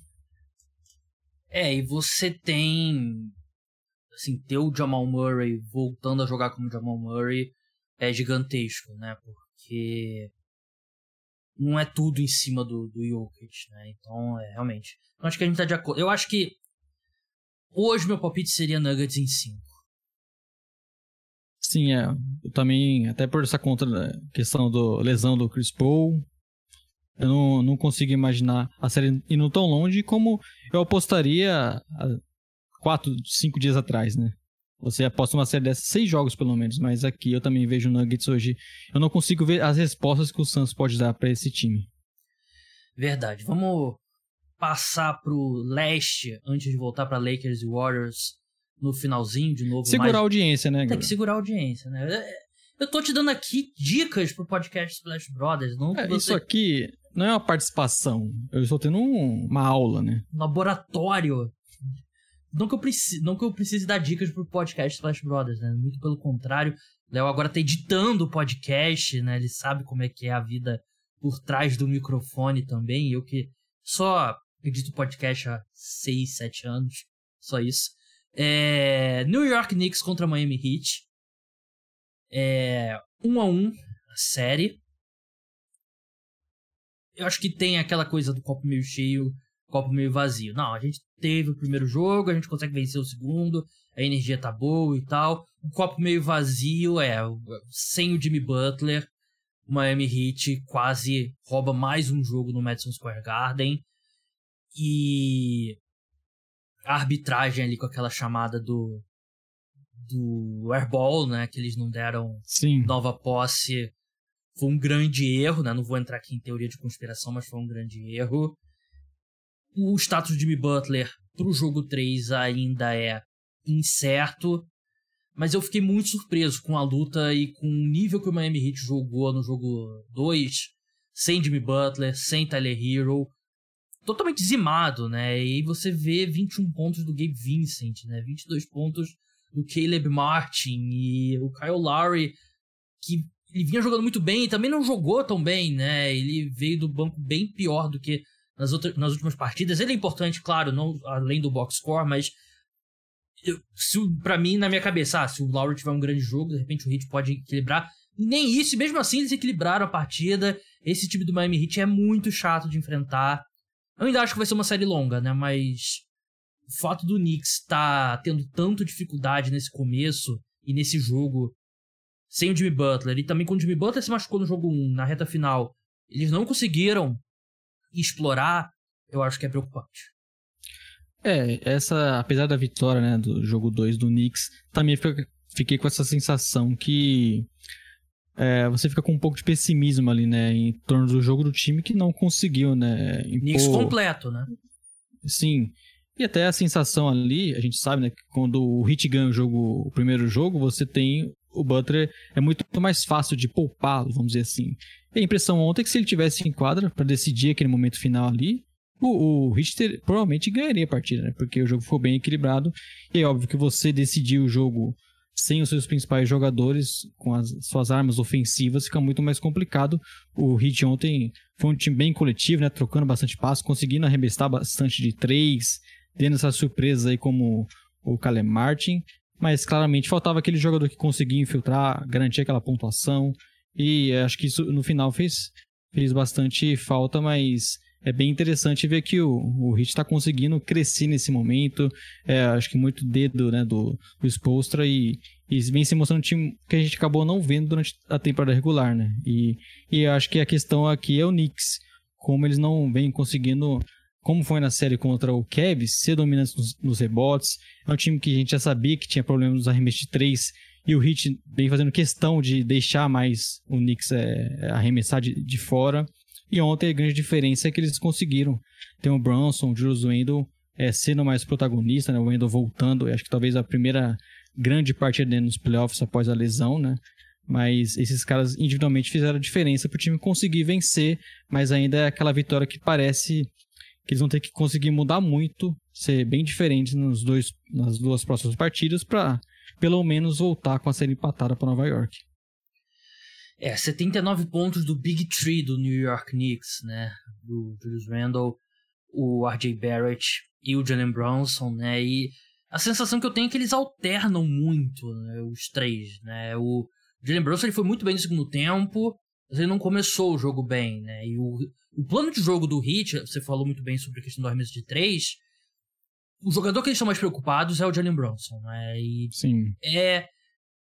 É, e você tem. Assim, ter o Jamal Murray voltando a jogar como Jamal Murray é gigantesco, né? Porque não é tudo em cima do, do Jokic, né? Então, é, realmente. Eu acho que a gente tá de acordo. Eu acho que hoje meu palpite seria Nuggets em 5. Sim, é. Eu também, até por essa contra questão do lesão do Chris Paul, eu não, não consigo imaginar a série indo tão longe como eu apostaria há quatro, cinco dias atrás, né? Você aposta uma série dessas, seis jogos pelo menos, mas aqui eu também vejo o Nuggets hoje. Eu não consigo ver as respostas que o Suns pode dar para esse time. Verdade. Vamos passar pro leste antes de voltar para Lakers e Warriors no finalzinho de novo. Segurar mais... a audiência, né? Tem que segurar a audiência, né? Eu tô te dando aqui dicas pro podcast Splash Brothers. Não é, você... Isso aqui não é uma participação. Eu estou tendo um, uma aula, né? Um laboratório não que eu precise, não que eu precise dar dicas pro podcast Splash Brothers, né? Muito pelo contrário. Léo agora tá editando o podcast, né? Ele sabe como é que é a vida por trás do microfone também. Eu que só edito podcast há 6, 7 anos. Só isso. É... New York Knicks contra Miami Heat. É... 1 a 1 a série. Eu acho que tem aquela coisa do copo meio cheio copo meio vazio. Não, a gente teve o primeiro jogo, a gente consegue vencer o segundo, a energia tá boa e tal. O copo meio vazio é, sem o Jimmy Butler, o Miami Heat quase rouba mais um jogo no Madison Square Garden. E a arbitragem ali com aquela chamada do do airball, né, que eles não deram Sim. nova posse, foi um grande erro, né? Não vou entrar aqui em teoria de conspiração, mas foi um grande erro. O status de Jimmy Butler pro jogo 3 ainda é incerto, mas eu fiquei muito surpreso com a luta e com o nível que o Miami Heat jogou no jogo 2, sem Jimmy Butler, sem Tyler Hero, totalmente dizimado, né? E você vê 21 pontos do Gabe Vincent, né? 22 pontos do Caleb Martin e o Kyle Lowry, que ele vinha jogando muito bem e também não jogou tão bem, né? Ele veio do banco bem pior do que nas, outras, nas últimas partidas. Ele é importante, claro, não além do box score, mas eu, se para mim, na minha cabeça, ah, se o Lowry tiver um grande jogo, de repente o Heat pode equilibrar. Nem isso, mesmo assim eles equilibraram a partida. Esse time do Miami Heat é muito chato de enfrentar. Eu ainda acho que vai ser uma série longa, né? Mas o fato do Knicks estar tá tendo tanta dificuldade nesse começo e nesse jogo sem o Jimmy Butler, e também quando o Jimmy Butler se machucou no jogo 1, na reta final, eles não conseguiram explorar, eu acho que é preocupante. É, essa, apesar da vitória, né, do jogo 2 do Knicks, também fiquei com essa sensação que é, você fica com um pouco de pessimismo ali, né, em torno do jogo do time que não conseguiu, né, impor... Knicks completo, né? Sim. E até a sensação ali, a gente sabe, né, que quando o Hit ganha o jogo, o primeiro jogo, você tem o Butler é muito mais fácil de poupá-lo, vamos dizer assim. E a impressão ontem é que se ele tivesse em quadra para decidir aquele momento final ali, o, o Richter provavelmente ganharia a partida, né? Porque o jogo ficou bem equilibrado. E é óbvio que você decidir o jogo sem os seus principais jogadores, com as suas armas ofensivas, fica muito mais complicado. O Heat ontem foi um time bem coletivo, né? Trocando bastante passo, conseguindo arremessar bastante de três, tendo essas surpresas aí como o Caleb Martin. Mas claramente faltava aquele jogador que conseguia infiltrar, garantir aquela pontuação. E acho que isso no final fez, fez bastante falta, mas é bem interessante ver que o, o Hit está conseguindo crescer nesse momento. É, acho que muito dedo né, do, do Spolstra e, e vem se mostrando um time que a gente acabou não vendo durante a temporada regular. Né? E, e acho que a questão aqui é o Knicks, como eles não vêm conseguindo como foi na série contra o Cavs, ser dominante nos, nos, rebotes. É um time que a gente já sabia que tinha problemas nos arremessos de três e o Heat vem fazendo questão de deixar mais o Knicks é, arremessar de, de fora. E ontem a grande diferença é que eles conseguiram ter o Bronson, o Julius Wendell é, sendo mais protagonista, né? O Wendell voltando, acho que talvez a primeira grande partida dele nos playoffs após a lesão, né? Mas esses caras individualmente fizeram diferença para o time conseguir vencer, mas ainda é aquela vitória que parece que eles vão ter que conseguir mudar muito, ser bem diferente nos dois, nas duas próximas partidas para pelo menos voltar com a série empatada para Nova York. É, 79 pontos do Big Tree do New York Knicks, né? Do Julius Randle, o RJ Barrett e o Jalen Bronson, né? E a sensação que eu tenho é que eles alternam muito, né? Os três, né? O Jalen Brunson ele foi muito bem no segundo tempo, ele não começou o jogo bem, né? E o, o plano de jogo do Heat, você falou muito bem sobre a questão do arremesso de três, o jogador que eles estão mais preocupados é o Jalen Brunson, né? E Sim. É,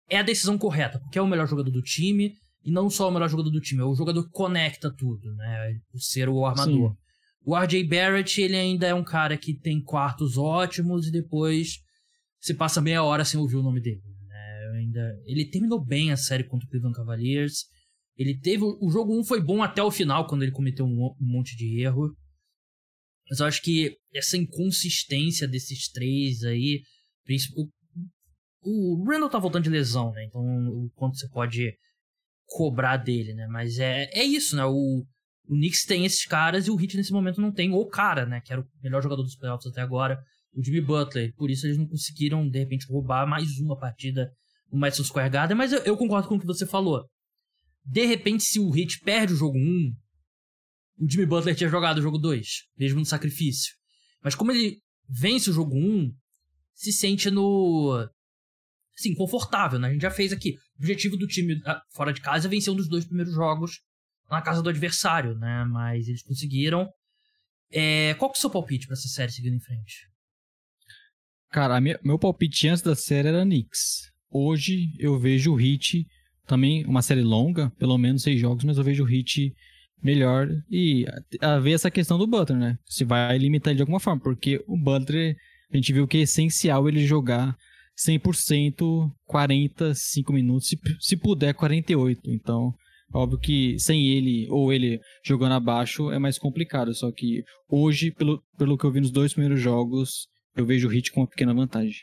é a decisão correta, porque é o melhor jogador do time, e não só o melhor jogador do time, é o jogador que conecta tudo, né? Por ser o armador. Sim. O RJ Barrett, ele ainda é um cara que tem quartos ótimos e depois você passa meia hora sem ouvir o nome dele. Né? Ainda, ele terminou bem a série contra o Cleveland Cavaliers. Ele teve. O jogo 1 foi bom até o final, quando ele cometeu um, monte de erro. Mas eu acho que essa inconsistência desses três aí. O, o Randall tá voltando de lesão, né? Então, o quanto você pode cobrar dele, né? Mas é, é isso, né? O, o Knicks tem esses caras e o Heat nesse momento não tem o cara, né? Que era o melhor jogador dos playoffs até agora, o Jimmy Butler. Por isso eles não conseguiram, de repente, roubar mais uma partida no Madison Square Garden. Mas eu, eu concordo com o que você falou. De repente, se o Heat perde o jogo 1, o Jimmy Butler tinha jogado o jogo 2, mesmo no sacrifício. Mas como ele vence o jogo 1, se sente no. Assim, confortável, né? A gente já fez aqui. O objetivo do time ah, fora de casa é vencer um dos dois primeiros jogos na casa do adversário, né? Mas eles conseguiram. É, qual que é o seu palpite para essa série seguindo em frente? Cara, minha, meu palpite antes da série era Knicks. Hoje eu vejo o Hit também uma série longa, pelo menos seis jogos, mas eu vejo o Hit melhor e a, a ver essa questão do Butler, né? Se vai limitar ele de alguma forma, porque o Butler, a gente viu que é essencial ele jogar 100%, 45 minutos, se, se puder 48. Então, Óbvio que sem ele ou ele jogando abaixo é mais complicado. Só que hoje, pelo, pelo que eu vi nos dois primeiros jogos, eu vejo o Hit com uma pequena vantagem.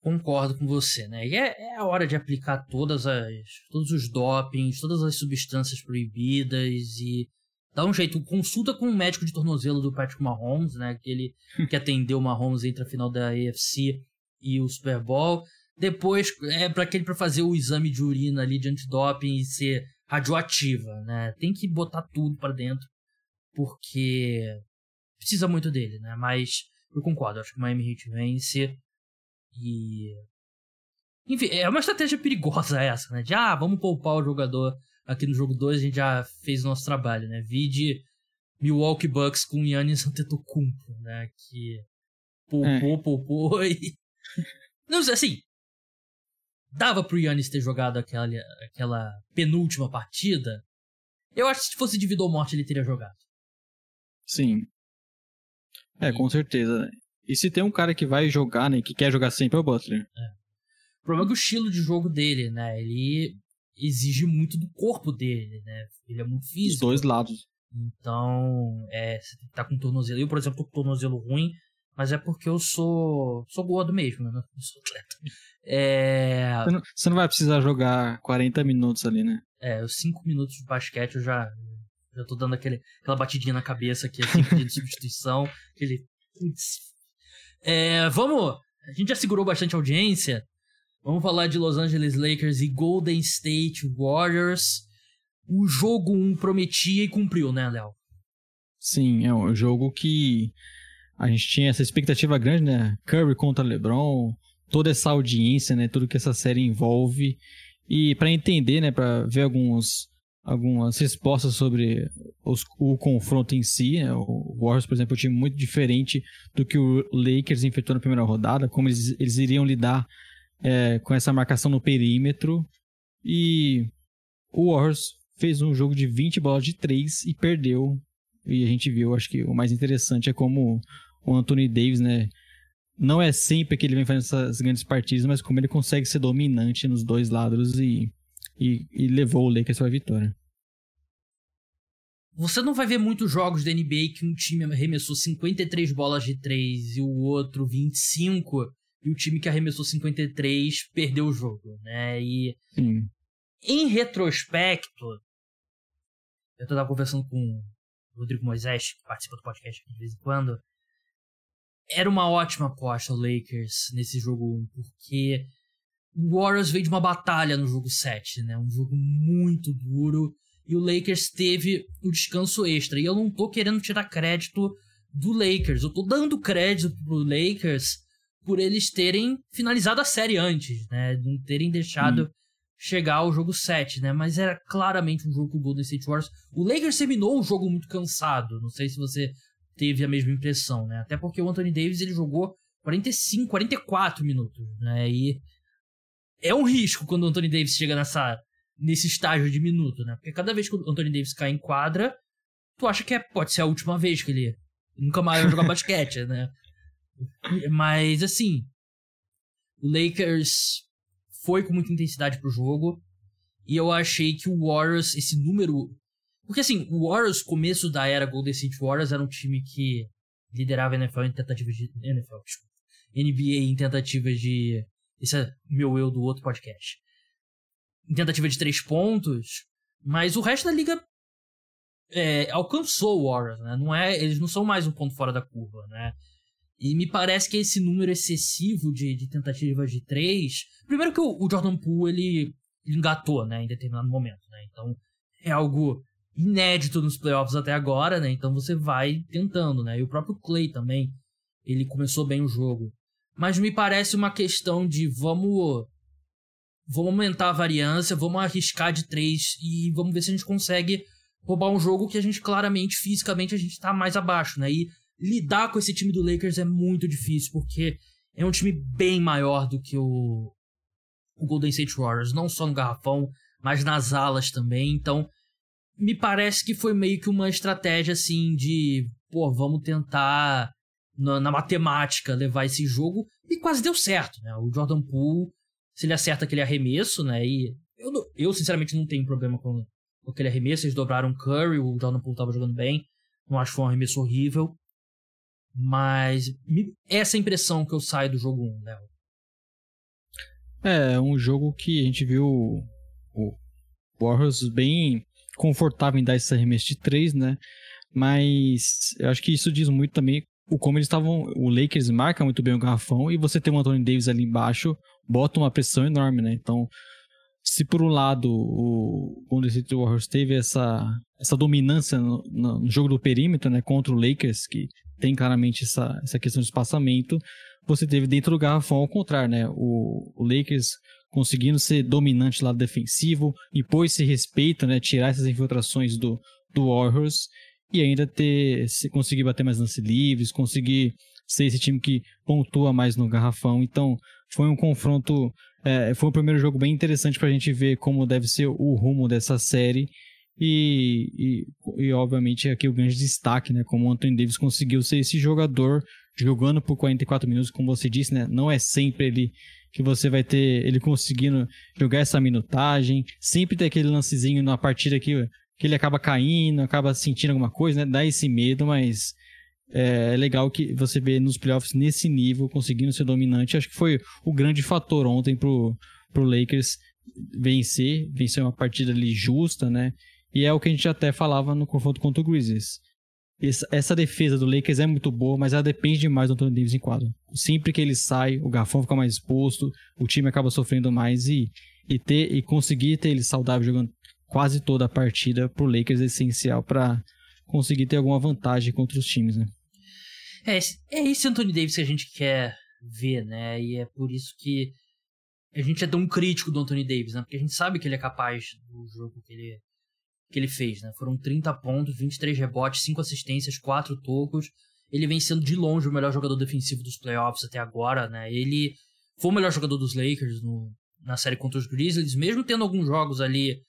Concordo com você, né? E é, é a hora de aplicar todas as, todos os dopings, todas as substâncias proibidas e dá um jeito. Consulta com o um médico de tornozelo do Patrick Mahomes, né? Aquele que atendeu o Mahomes entre a final da AFC e o Super Bowl. Depois, é para aquele para fazer o exame de urina ali de antidoping e ser radioativa, né? Tem que botar tudo para dentro, porque precisa muito dele, né? Mas eu concordo, acho que o Miami Heat vence e enfim, é uma estratégia perigosa essa, né? De ah, vamos poupar o jogador aqui no jogo 2, a gente já fez o nosso trabalho, né? Vide Milwaukee Bucks com Yannis Antetokounmpo, né? Que poupou, é. poupou e não sei, assim, dava pro Yannis ter jogado aquela, aquela penúltima partida. Eu acho que se fosse de vida ou morte ele teria jogado. Sim. É, e... com certeza. E se tem um cara que vai jogar, né, que quer jogar sempre é o Butler. É. O problema é que o estilo de jogo dele, né, ele exige muito do corpo dele, né? Ele é muito físico. Os dois lados. Então, é, você tem que estar tá com tornozelo. Eu, por exemplo, tô com tornozelo ruim, mas é porque eu sou sou gordo mesmo, né? Eu sou atleta. É... Você, não, você não vai precisar jogar 40 minutos ali, né? É, os 5 minutos de basquete eu já, já tô dando aquele, aquela batidinha na cabeça aqui, assim, de substituição. Aquele. É, vamos. A gente já segurou bastante audiência. Vamos falar de Los Angeles Lakers e Golden State Warriors. O jogo 1 prometia e cumpriu, né, Léo? Sim, é um jogo que a gente tinha essa expectativa grande, né? Curry contra LeBron, toda essa audiência, né? Tudo que essa série envolve. E para entender, né? Para ver alguns, algumas respostas sobre os, o confronto em si. Né? O Warriors, por exemplo, é um time muito diferente do que o Lakers enfrentou na primeira rodada. Como eles, eles iriam lidar é, com essa marcação no perímetro. E o Warriors fez um jogo de 20 bolas de 3 e perdeu E a gente viu, acho que o mais interessante é como o Anthony Davis, né? Não é sempre que ele vem fazendo essas grandes partidas, mas como ele consegue ser dominante nos dois lados e, e, e levou o Lakers para a vitória. Você não vai ver muitos jogos da NBA que um time arremessou 53 bolas de 3 e o outro 25, e o time que arremessou 53 perdeu o jogo, né? E Sim. em retrospecto, eu tava conversando com o Rodrigo Moisés, que participa do podcast de vez em quando. Era uma ótima aposta o Lakers nesse jogo 1, porque Warriors veio de uma batalha no jogo 7, né? Um jogo muito duro e o Lakers teve o descanso extra. E eu não tô querendo tirar crédito do Lakers, eu tô dando crédito pro Lakers por eles terem finalizado a série antes, né? Não terem deixado hum. chegar ao jogo 7, né? Mas era claramente um jogo com o Golden State Warriors. O Lakers terminou o jogo muito cansado. Não sei se você teve a mesma impressão, né? Até porque o Anthony Davis ele jogou 45, 44 minutos, né? E é um risco quando o Anthony Davis chega nessa nesse estágio de minuto, né? Porque cada vez que o Anthony Davis cai em quadra, tu acha que é, pode ser a última vez que ele nunca mais vai jogar basquete, né? Mas assim, o Lakers foi com muita intensidade pro jogo e eu achei que o Warriors, esse número, porque assim, o Warriors começo da era Golden State Warriors era um time que liderava a NFL em tentativas de NFL, NBA em tentativas de esse é meu eu do outro podcast tentativa de três pontos, mas o resto da liga é, alcançou o Warriors, né? Não é, eles não são mais um ponto fora da curva, né? E me parece que esse número excessivo de, de tentativas de três. Primeiro que o, o Jordan Poole ele, ele, engatou, né, em determinado momento, né? Então é algo inédito nos playoffs até agora, né? Então você vai tentando, né? E o próprio Clay também, ele começou bem o jogo. Mas me parece uma questão de vamos vamos aumentar a variância, vamos arriscar de três e vamos ver se a gente consegue roubar um jogo que a gente claramente, fisicamente, a gente tá mais abaixo, né? E lidar com esse time do Lakers é muito difícil, porque é um time bem maior do que o, o Golden State Warriors, não só no garrafão, mas nas alas também. Então, me parece que foi meio que uma estratégia assim de, pô, vamos tentar na, na matemática levar esse jogo e quase deu certo, né? O Jordan Poole se ele acerta aquele arremesso, né? E eu, eu sinceramente não tenho problema com, com aquele arremesso. Eles dobraram o Curry, o Jordan Poole tava jogando bem. Não acho que foi um arremesso horrível. Mas me, essa é a impressão que eu saio do jogo 1, né? É, um jogo que a gente viu o Warriors bem confortável em dar esse arremesso de 3, né? Mas eu acho que isso diz muito também o como eles estavam. O Lakers marca muito bem o garrafão e você tem o Anthony Davis ali embaixo, bota uma pressão enorme, né? Então, se por um lado o Golden State Warriors teve essa, essa dominância no, no, jogo do perímetro, né, contra o Lakers, que tem claramente essa, essa questão de espaçamento, você teve dentro do garrafão ao contrário, né? O, o Lakers conseguindo ser dominante lado defensivo, impor esse respeito, né, tirar essas infiltrações do, do Warriors e ainda ter conseguir bater mais lance livres, conseguir ser esse time que pontua mais no garrafão. Então, foi um confronto, é, foi um primeiro jogo bem interessante para a gente ver como deve ser o rumo dessa série. E, e, e, obviamente aqui o grande destaque, né? Como o Anthony Davis conseguiu ser esse jogador jogando por 44 minutos, como você disse, né? Não é sempre ele que você vai ter ele conseguindo jogar essa minutagem, sempre tem aquele lancezinho na partida que que ele acaba caindo, acaba sentindo alguma coisa, né? Dá esse medo, mas é, é legal que você vê nos playoffs nesse nível, conseguindo ser dominante. Acho que foi o grande fator ontem pro, pro Lakers vencer, vencer uma partida ali justa, né? E é o que a gente até falava no confronto contra o Grizzlies. Essa, essa defesa do Lakers é muito boa, mas ela depende demais do Anthony Davis em quadro. Sempre que ele sai, o garfão fica mais exposto, o time acaba sofrendo mais e, e, ter, e conseguir ter ele saudável jogando quase toda a partida pro Lakers é essencial para conseguir ter alguma vantagem contra os times, né? É, é esse Anthony Davis que a gente quer ver, né? E é por isso que a gente é tão crítico do Anthony Davis, né? Porque a gente sabe que ele é capaz do jogo que ele, que ele fez, né? Foram 30 pontos, 23 rebotes, 5 assistências, 4 tocos. Ele vem sendo de longe o melhor jogador defensivo dos playoffs até agora, né? Ele foi o melhor jogador dos Lakers no, na série contra os Grizzlies, mesmo tendo alguns jogos ali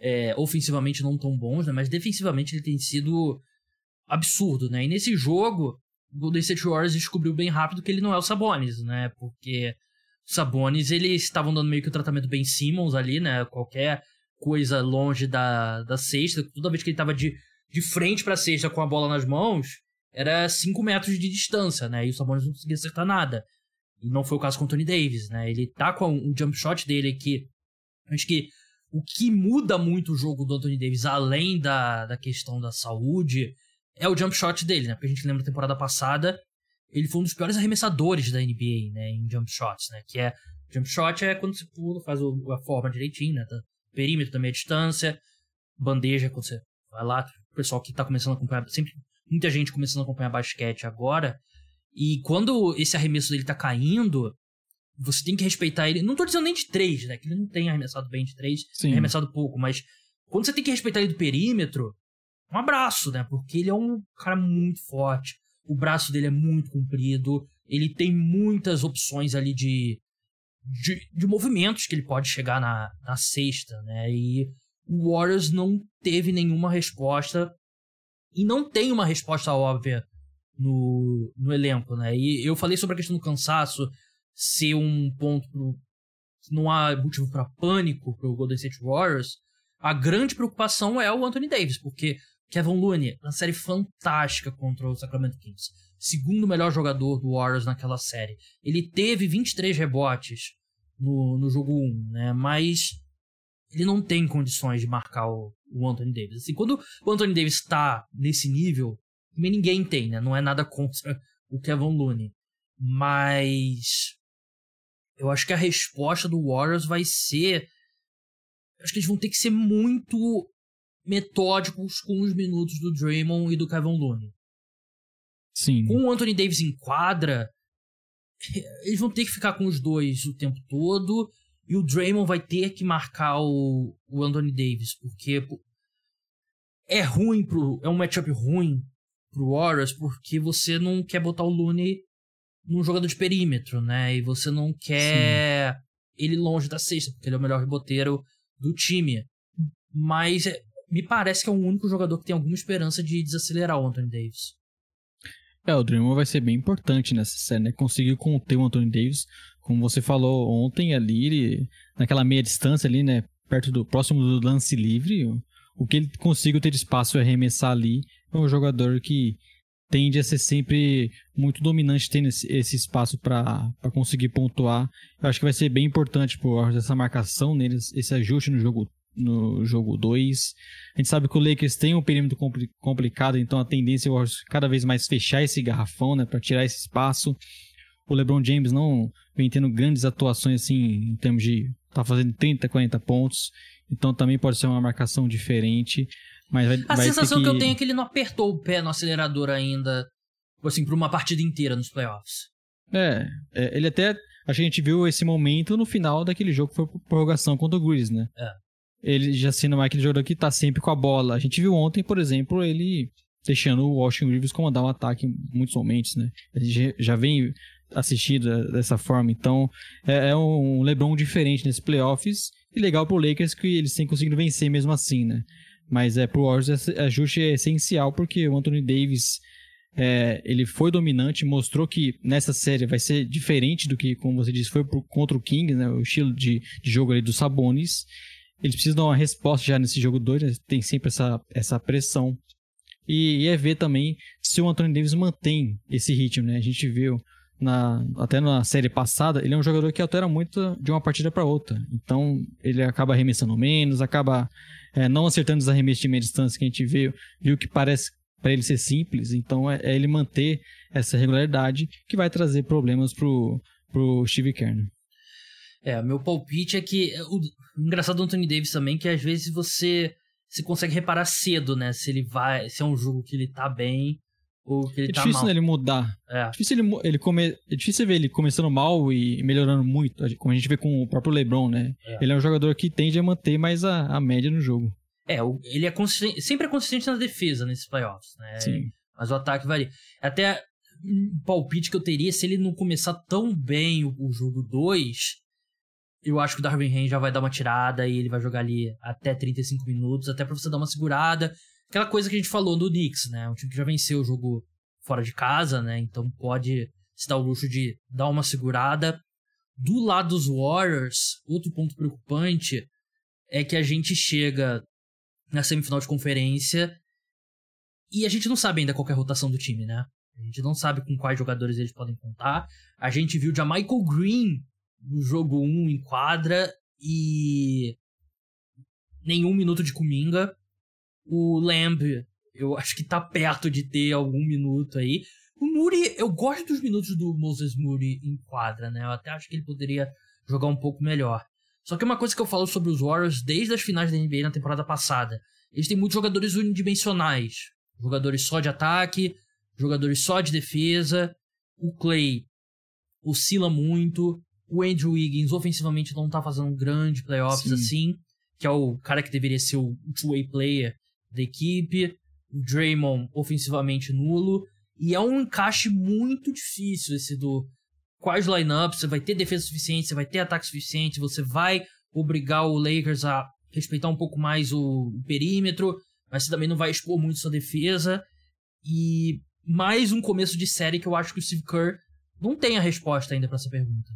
é, ofensivamente não tão bons, né? Mas defensivamente ele tem sido absurdo, né? E nesse jogo, o Golden State Warriors descobriu bem rápido que ele não é o Sabonis, né? Porque o Sabonis, eles estavam dando meio que o tratamento bem Simmons ali, né? Qualquer coisa longe da, da cesta, toda vez que ele tava de, de frente pra cesta com a bola nas mãos, era 5 metros de distância, né? E o Sabonis não conseguia acertar nada. E não foi o caso com o Tony Davis, né? Ele tá com um jump shot dele que. Acho que o que muda muito o jogo do Anthony Davis, além da, da questão da saúde, é o jump shot dele, né? Porque a gente lembra da temporada passada, ele foi um dos piores arremessadores da NBA, né? Em jump shots, né? Que é. Jump shot é quando você pula, faz a forma direitinho, né? Tá? Perímetro também a distância. Bandeja, quando você vai lá. O pessoal que tá começando a acompanhar. Sempre muita gente começando a acompanhar basquete agora. E quando esse arremesso dele tá caindo, você tem que respeitar ele. Não tô dizendo nem de três, né? Que ele não tem arremessado bem de três, tem arremessado pouco, mas quando você tem que respeitar ele do perímetro, um abraço, né? Porque ele é um cara muito forte. O braço dele é muito comprido. Ele tem muitas opções ali de, de, de movimentos que ele pode chegar na, na sexta, né? E o Warriors não teve nenhuma resposta. E não tem uma resposta óbvia no, no elenco, né? E eu falei sobre a questão do cansaço ser um ponto não há motivo para pânico pro Golden State Warriors. A grande preocupação é o Anthony Davis, porque Kevin Looney, uma série fantástica contra o Sacramento Kings. Segundo melhor jogador do Warriors naquela série. Ele teve 23 rebotes no, no jogo 1, né? Mas ele não tem condições de marcar o, o Anthony Davis. Assim, quando o Anthony Davis está nesse nível, ninguém tem, né? Não é nada contra o Kevin Looney. Mas eu acho que a resposta do Warriors vai ser. Acho que eles vão ter que ser muito metódicos com os minutos do Draymond e do Kevin Looney. Sim. Com o Anthony Davis em quadra, eles vão ter que ficar com os dois o tempo todo. E o Draymond vai ter que marcar o, o Anthony Davis, porque é ruim pro. É um matchup ruim pro Warriors, porque você não quer botar o Looney num jogador de perímetro, né? E você não quer Sim. ele longe da cesta, porque ele é o melhor reboteiro do time. Mas é, me parece que é o único jogador que tem alguma esperança de desacelerar o Anthony Davis. É, o Draymond vai ser bem importante nessa série, né? Conseguir conter o Anthony Davis, como você falou ontem ali, ele, naquela meia distância ali, né? Perto do próximo do lance livre, o, o que ele conseguiu ter espaço e arremessar ali é um jogador que tende a ser sempre muito dominante tendo esse, espaço para conseguir pontuar. Eu acho que vai ser bem importante por essa marcação neles, esse ajuste no jogo no jogo 2. A gente sabe que o Lakers tem um perímetro compli complicado, então a tendência é cada vez mais fechar esse garrafão, né, para tirar esse espaço. O LeBron James não vem tendo grandes atuações assim em termos de tá fazendo 30, 40 pontos, então também pode ser uma marcação diferente. Mas vai, a vai sensação que... que... eu tenho é que ele não apertou o pé no acelerador ainda, assim, por uma partida inteira nos playoffs. É, é, ele até. A gente viu esse momento no final daquele jogo que foi por prorrogação contra o Grizz, né? É. Ele já sendo mais aquele jogador que tá sempre com a bola. A gente viu ontem, por exemplo, ele deixando o Washington Rivers comandar um ataque em muitos momentos, né? Gente já vem assistindo dessa forma. Então, é, é um LeBron diferente nesses playoffs. E legal pro Lakers que eles têm conseguido vencer mesmo assim, né? Mas é, pro Warriors esse ajuste é essencial porque o Anthony Davis é, ele foi dominante, mostrou que nessa série vai ser diferente do que, como você disse, foi pro, contra o Kings, né, o estilo de, de jogo ali dos Sabonis. Eles precisam dar uma resposta já nesse jogo 2, né, tem sempre essa, essa pressão. E, e, é ver também se o Anthony Davis mantém esse ritmo, né? A gente viu na, até na série passada, ele é um jogador que altera muito de uma partida para outra. Então, ele acaba arremessando menos, acaba é, não acertando os arremessos de distância que a gente viu, viu que parece para ele ser simples. Então, é, é, ele manter essa regularidade que vai trazer problemas pro, pro Steve Kerr. É, meu palpite é que o, o engraçado do Anthony Davis também que às vezes você se consegue reparar cedo, né? Se ele vai, se é um jogo que ele tá bem ou que ele é tá difícil mal. Né, ele mudar. É. é difícil ele, ele come, é difícil ver ele começando mal e melhorando muito, como a gente vê com o próprio LeBron, né? É. Ele é um jogador que tende a manter mais a, a média no jogo. É, ele é consistente, sempre é consistente na defesa nesses playoffs, né? Sim. Mas o ataque varia. Até um palpite que eu teria se ele não começar tão bem o, o jogo 2, eu acho que o Darwin Ham já vai dar uma tirada e ele vai jogar ali até 35 minutos, até pra você dar uma segurada. Aquela coisa que a gente falou do Knicks, né? Um time que já venceu o jogo fora de casa, né? Então pode se dar o luxo de dar uma segurada. Do lado dos Warriors, outro ponto preocupante é que a gente chega na semifinal de conferência e a gente não sabe ainda qual é a rotação do time, né? A gente não sabe com quais jogadores eles podem contar. A gente viu já Michael Green no jogo 1 em quadra e nenhum minuto de Kuminga. O Lamb, eu acho que tá perto de ter algum minuto aí. O Muri, eu gosto dos minutos do Moses Muri em quadra, né? Eu até acho que ele poderia jogar um pouco melhor. Só que uma coisa que eu falo sobre os Warriors desde as finais da NBA na temporada passada, eles têm muitos jogadores unidimensionais. Jogadores só de ataque, jogadores só de defesa. O Clay oscila muito. O Andrew Wiggins ofensivamente não tá fazendo um grande playoffs Sim. assim, que é o cara que deveria ser o two-way player da equipe. O Draymond ofensivamente nulo. E é um encaixe muito difícil esse do quais lineups, você vai ter defesa suficiente, você vai ter ataque suficiente, você vai obrigar o Lakers a respeitar um pouco mais o, perímetro, mas você também não vai expor muito sua defesa. E mais um começo de série que eu acho que o Steve Kerr não tem a resposta ainda para essa pergunta.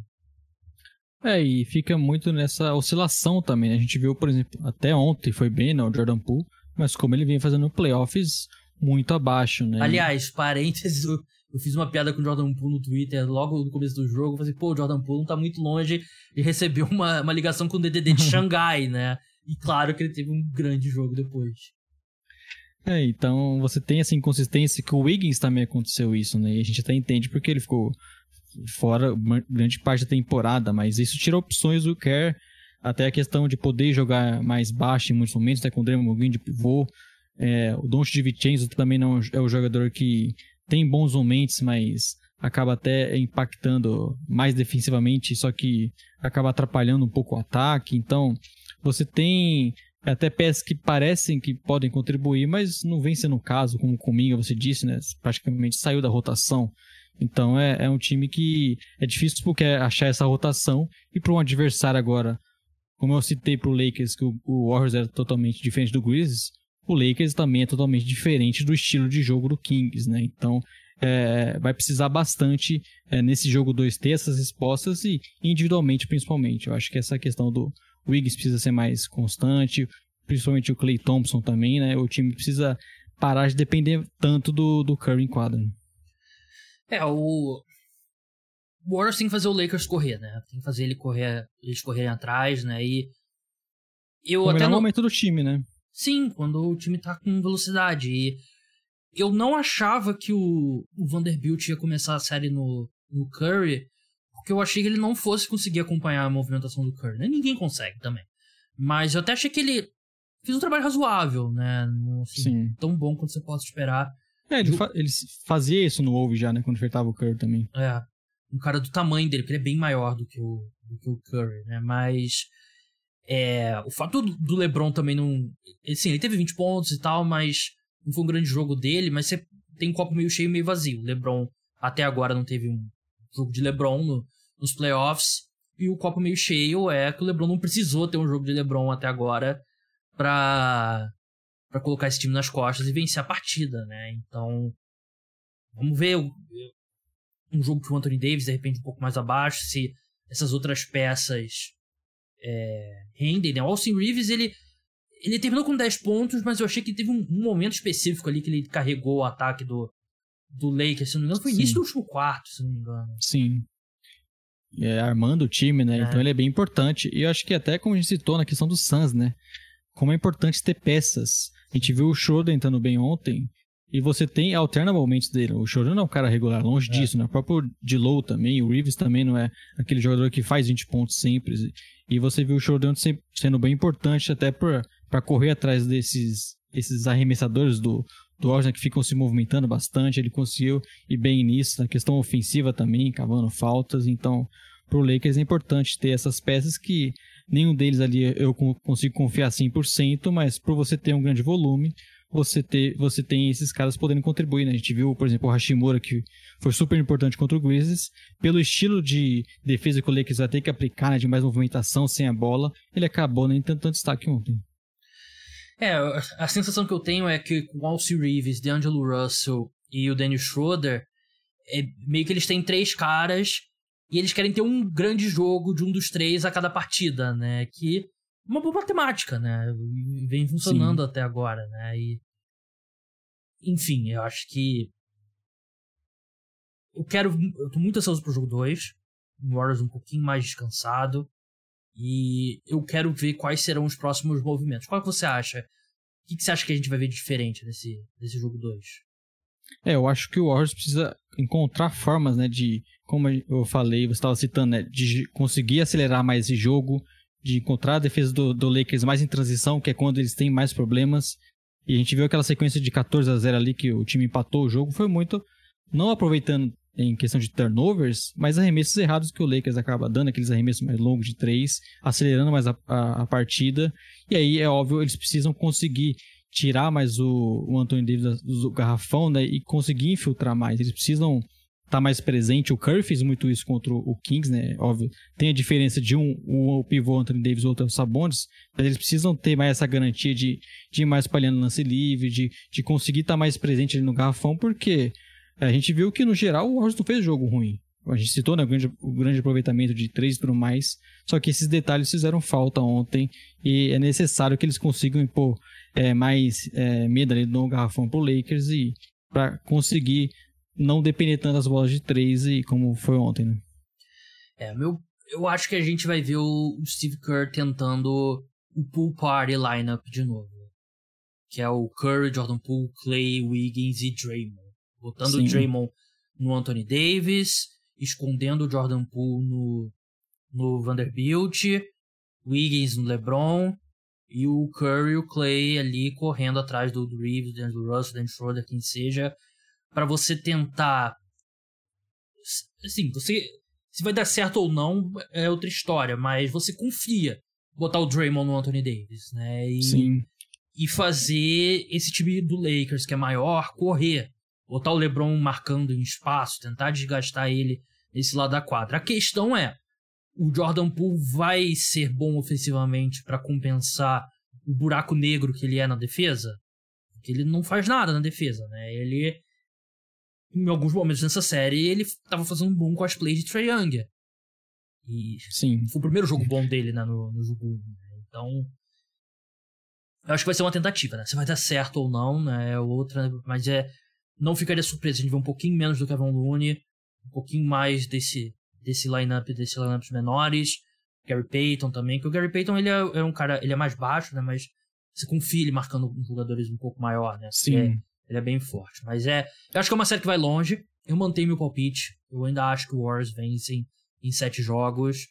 É, e fica muito nessa oscilação também. Né? A gente viu, por exemplo, até ontem foi bem, né, o Jordan Poole, mas como ele vinha fazendo playoffs muito abaixo, né? Aliás, parênteses, eu, eu fiz uma piada com o Jordan Poole no Twitter logo no começo do jogo. Eu falei, pô, o Jordan Poole não tá muito longe e recebeu uma, uma ligação com o DDD de Xangai, né? E claro que ele teve um grande jogo depois. É, então você tem essa inconsistência que o Wiggins também aconteceu isso, né? E a gente até entende porque ele ficou fora grande parte da temporada, mas isso tira opções do Kerr, até a questão de poder jogar mais baixo em muitos momentos, até com o Draymond de pivô, é, o Donch de Vincenzo também não é o jogador que tem bons momentos, mas acaba até impactando mais defensivamente, só que acaba atrapalhando um pouco o ataque. Então, você tem até peças que parecem que podem contribuir, mas não vem sendo o caso, como o Cominga, você disse, né? Praticamente saiu da rotação. Então é, é um time que é difícil porque achar essa rotação e para um adversário agora, como eu citei para o Lakers, que o, o Warriors era totalmente diferente do Grizzlies, o Lakers também é totalmente diferente do estilo de jogo do Kings, né? Então é, vai precisar bastante é, nesse jogo 2 ter essas respostas e individualmente principalmente. Eu acho que essa questão do Wiggins precisa ser mais constante, principalmente o Clay Thompson também, né? O time precisa parar de depender tanto do, do Curry em quadra. É, o Warriors tem que fazer o Lakers correr, né? Tem que fazer ele correr, eles correrem atrás, né? E eu o até no momento do time, né? Sim, quando o time tá com velocidade. E eu não achava que o, o Vanderbilt ia começar a série no, no Curry, porque eu achei que ele não fosse conseguir acompanhar a movimentação do Curry. Né? Ninguém consegue também. Mas eu até achei que ele fez um trabalho razoável, né? Assim, Sim. Tão bom quanto você possa esperar. É, ele, fa ele fazia isso no Wolves já, né? Quando enfrentava o Curry também. É. Um cara do tamanho dele, porque ele é bem maior do que o, do que o Curry, né? Mas é, o fato do LeBron também não. Sim, ele teve 20 pontos e tal, mas não foi um grande jogo dele. Mas você tem um copo meio cheio meio vazio. O LeBron até agora não teve um jogo de LeBron no, nos playoffs. E o copo meio cheio é que o LeBron não precisou ter um jogo de LeBron até agora pra, pra colocar esse time nas costas e vencer a partida, né? Então, vamos ver um jogo que o Anthony Davis de repente um pouco mais abaixo, se essas outras peças é, rendem, né? O Austin Reeves, ele, ele terminou com 10 pontos, mas eu achei que teve um, um, momento específico ali que ele carregou o ataque do, do Lakers, se não me engano, foi Sim. início do último quarto, se não me engano. Sim. É, armando o time, né? É. Então ele é bem importante. E eu acho que até como a gente citou na questão do Suns, né? Como é importante ter peças. A gente viu o Schroeder entrando bem ontem, e você tem alterna momentos dele. O Chorão não é um cara regular, longe é. disso, né? O próprio Dilow também, o Reeves também não é aquele jogador que faz 20 pontos sempre. E você viu o Chorão sendo bem importante até para correr atrás desses esses arremessadores do, do que ficam se movimentando bastante. Ele conseguiu ir bem nisso, na questão ofensiva também, cavando faltas. Então, pro Lakers é importante ter essas peças que nenhum deles ali eu consigo confiar 100%, mas por você ter um grande volume, você, ter, você tem esses caras podendo contribuir, né? A gente viu, por exemplo, o Hashimura, que foi super importante contra o Grizzlies, pelo estilo de defesa que o Lakers vai ter que aplicar, né, de mais movimentação sem a bola, ele acabou nem tendo tanto destaque ontem. É, a sensação que eu tenho é que com o Alcy Reeves, D'Angelo Russell e o Dennis Schroeder, é meio que eles têm três caras e eles querem ter um grande jogo de um dos três a cada partida, né? Que uma boa matemática, né? Vem funcionando Sim. até agora, né? E enfim, eu acho que eu quero eu tô muito ansioso pro jogo 2. O Warriors um pouquinho mais descansado e eu quero ver quais serão os próximos movimentos. Qual que você acha? O que, que você acha que a gente vai ver de diferente nesse, nesse jogo 2? É, eu acho que o Warriors precisa encontrar formas, né, de, como eu falei, você estava citando, né, de conseguir acelerar mais esse jogo, de encontrar a defesa do, do Lakers mais em transição, que é quando eles têm mais problemas. E a gente viu aquela sequência de 14 a 0 ali que o time empatou o jogo, foi muito não aproveitando em questão de turnovers, mas arremessos errados que o Lakers acaba dando, aqueles arremessos mais longos de três, acelerando mais a, a, a partida. E aí, é óbvio, eles precisam conseguir tirar mais o, o Anthony Davis do garrafão né, e conseguir infiltrar mais. Eles precisam tá mais presente. O Curry fez muito isso contra o Kings, né? Óbvio, tem a diferença de um, o pivô Anthony Davis e o outro Sabonis, mas eles precisam ter mais essa garantia de, de ir mais palhando lance livre, de, de conseguir estar tá mais presente ali no garrafão, porque a gente viu que, no geral, o Warriors fez jogo ruim. A gente citou né, o, grande, o grande aproveitamento de três tudo mais. Só que esses detalhes fizeram falta ontem. E é necessário que eles consigam impor é, mais é, medo ali no garrafão pro Lakers e para conseguir não depender tanto das bolas de três e como foi ontem, né? É, meu, eu acho que a gente vai ver o Steve Kerr tentando o pool party lineup de novo. Que é o Curry, Jordan Poole, Clay, Wiggins e Draymond. Botando Sim. o Draymond no Anthony Davis, escondendo o Jordan Poole no, no Vanderbilt, Wiggins no LeBron e o Curry e o Clay ali correndo atrás do, do Reeves, do Russell, do Schroeder, quem seja, para você tentar. Assim, você. Se vai dar certo ou não é outra história, mas você confia botar o Draymond no Anthony Davis, né? E, Sim. E fazer esse time do Lakers, que é maior, correr. Botar o LeBron marcando em espaço, tentar desgastar ele nesse lado da quadra. A questão é, o Jordan Poole vai ser bom ofensivamente para compensar o buraco negro que ele é na defesa? Porque ele não faz nada na defesa, né? Ele, em alguns momentos nessa série, ele tava fazendo um bom cosplay de Trae Young. E Sim. foi o primeiro jogo bom dele né, no, no jogo 1. Né? Então, eu acho que vai ser uma tentativa, né? Se vai dar certo ou não, né? É outra, mas é. Não ficaria surpreso a gente ver um pouquinho menos do Kevin Looney, um pouquinho mais desse desse lineup, desses lineups menores. Gary Payton também, que o Gary Payton ele é, é, um cara, ele é mais baixo, né, mas você confia ele marcando jogadores um pouco maior, né? Sim. É, ele é bem forte, mas é, eu acho que é uma série que vai longe. Eu mantenho meu palpite. Eu ainda acho que o Warriors vence em, sete jogos,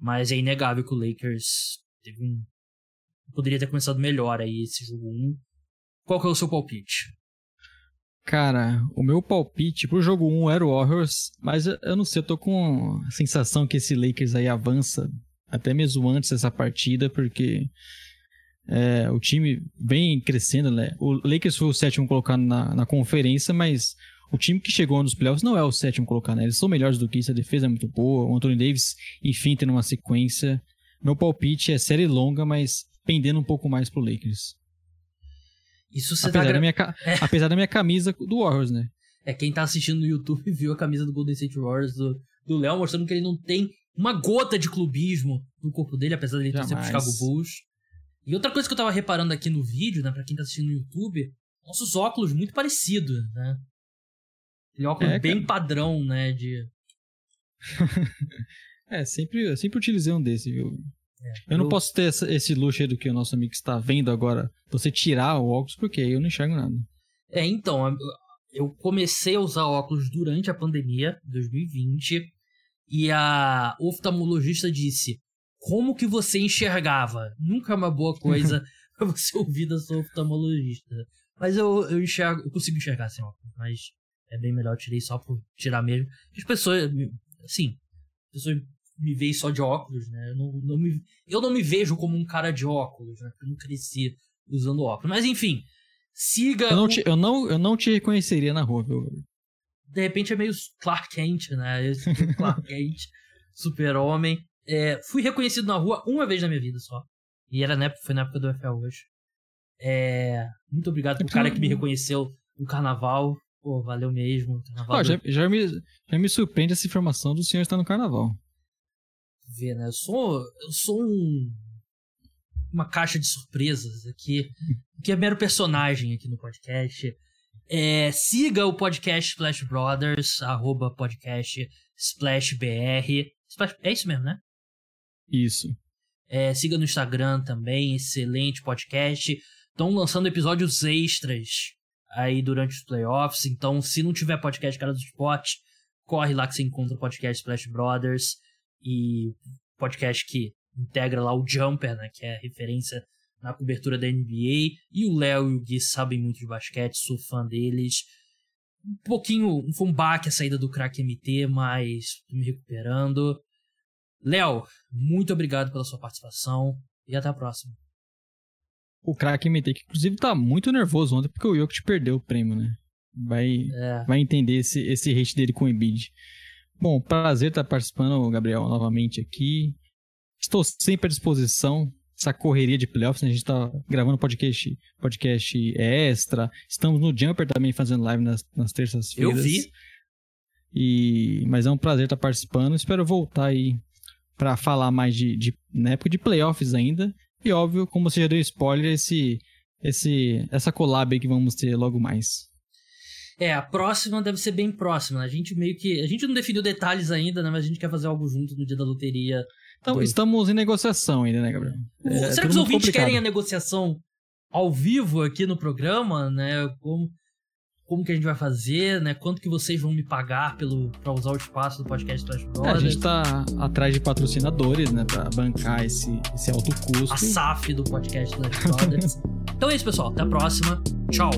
mas é inegável que o Lakers teve um poderia ter começado melhor aí esse jogo 1. Qual que é o seu palpite? Cara, o meu palpite pro jogo 1 era o Warriors, mas eu não sei, eu tô com a sensação que esse Lakers aí avança até mesmo antes dessa partida, porque é, o time vem crescendo, né? O Lakers foi o sétimo colocado na, na conferência, mas o time que chegou nos playoffs não é o sétimo colocado, né? Eles são melhores do que isso, a defesa é muito boa, o Anthony Davis, enfim, tendo uma sequência. Meu palpite é série longa, mas pendendo um pouco mais pro Lakers. Isso você apesar, tá... da minha, é. apesar da minha camisa do Warriors, né? É, quem tá assistindo no YouTube viu a camisa do Golden State Warriors do Léo, mostrando que ele não tem uma gota de clubismo no corpo dele, apesar dele torcer pro Chicago Bulls. E outra coisa que eu tava reparando aqui no vídeo, né, pra quem tá assistindo no YouTube, nossos óculos muito parecidos, né? Aquele óculos é, bem padrão, né, de... é, sempre, sempre utilizei um desse, viu? É, eu não posso ter essa, esse luxo aí do que o nosso amigo está vendo agora, você tirar o óculos, porque aí eu não enxergo nada. É, então, eu comecei a usar óculos durante a pandemia, 2020, e a oftalmologista disse: Como que você enxergava? Nunca é uma boa coisa pra você ouvir da sua oftalmologista. Mas eu, eu enxergo, eu consigo enxergar sem óculos, mas é bem melhor, eu tirei só por tirar mesmo. As pessoas, assim, as pessoas me veem só de óculos, né? Eu não, não me, eu não me vejo como um cara de óculos, né? Eu não cresci usando óculos. Mas enfim, siga. Eu não, te, eu não, eu não te reconheceria na rua, viu? De repente é meio Clark Kent, né? Clark Kent, super-homem. É, fui reconhecido na rua uma vez na minha vida só. E era na época, foi na época do FL hoje. É, muito obrigado pro cara que me reconheceu no carnaval. Pô, valeu mesmo. Carnaval oh, já, já, me, já me surpreende essa informação do senhor estar no carnaval. Vê, né? Eu sou, eu sou um, uma caixa de surpresas aqui, que é mero personagem aqui no podcast. É, siga o podcast Splash Brothers, arroba podcast SplashBR. É isso mesmo, né? Isso. É, siga no Instagram também, excelente podcast. Estão lançando episódios extras aí durante os playoffs. Então, se não tiver podcast Cara do Esporte, corre lá que você encontra o podcast Splash Brothers e podcast que integra lá o Jumper, né, que é referência na cobertura da NBA. E o Léo e o Gui sabem muito de basquete, sou fã deles. Um pouquinho, um baque a saída do crack MT, mas tô me recuperando. Léo, muito obrigado pela sua participação e até a próxima o craque MT, que inclusive tá muito nervoso ontem porque o Jokic perdeu o prêmio, né? Vai, é. vai entender esse, esse hate dele com o Embiid. Bom, prazer estar participando, Gabriel, novamente aqui. Estou sempre à disposição. Essa correria de playoffs, né? a gente está gravando podcast, podcast extra. Estamos no Jumper também fazendo live nas, nas terças-feiras. Eu vi. E, mas é um prazer estar participando. Espero voltar aí para falar mais de, de na época de playoffs ainda e óbvio, como você já deu spoiler, esse, esse, essa collab que vamos ter logo mais. É, a próxima deve ser bem próxima. A gente meio que. A gente não definiu detalhes ainda, né? Mas a gente quer fazer algo junto no dia da loteria. Então, do... estamos em negociação ainda, né, Gabriel? É, Será que os ouvintes complicado. querem a negociação ao vivo aqui no programa, né? Como, como que a gente vai fazer, né? Quanto que vocês vão me pagar pelo para usar o espaço do podcast Trash Brothers. É, a gente tá atrás de patrocinadores, né, para bancar esse, esse alto custo. A SAF do podcast Trash Brothers. então é isso, pessoal. Até a próxima. Tchau.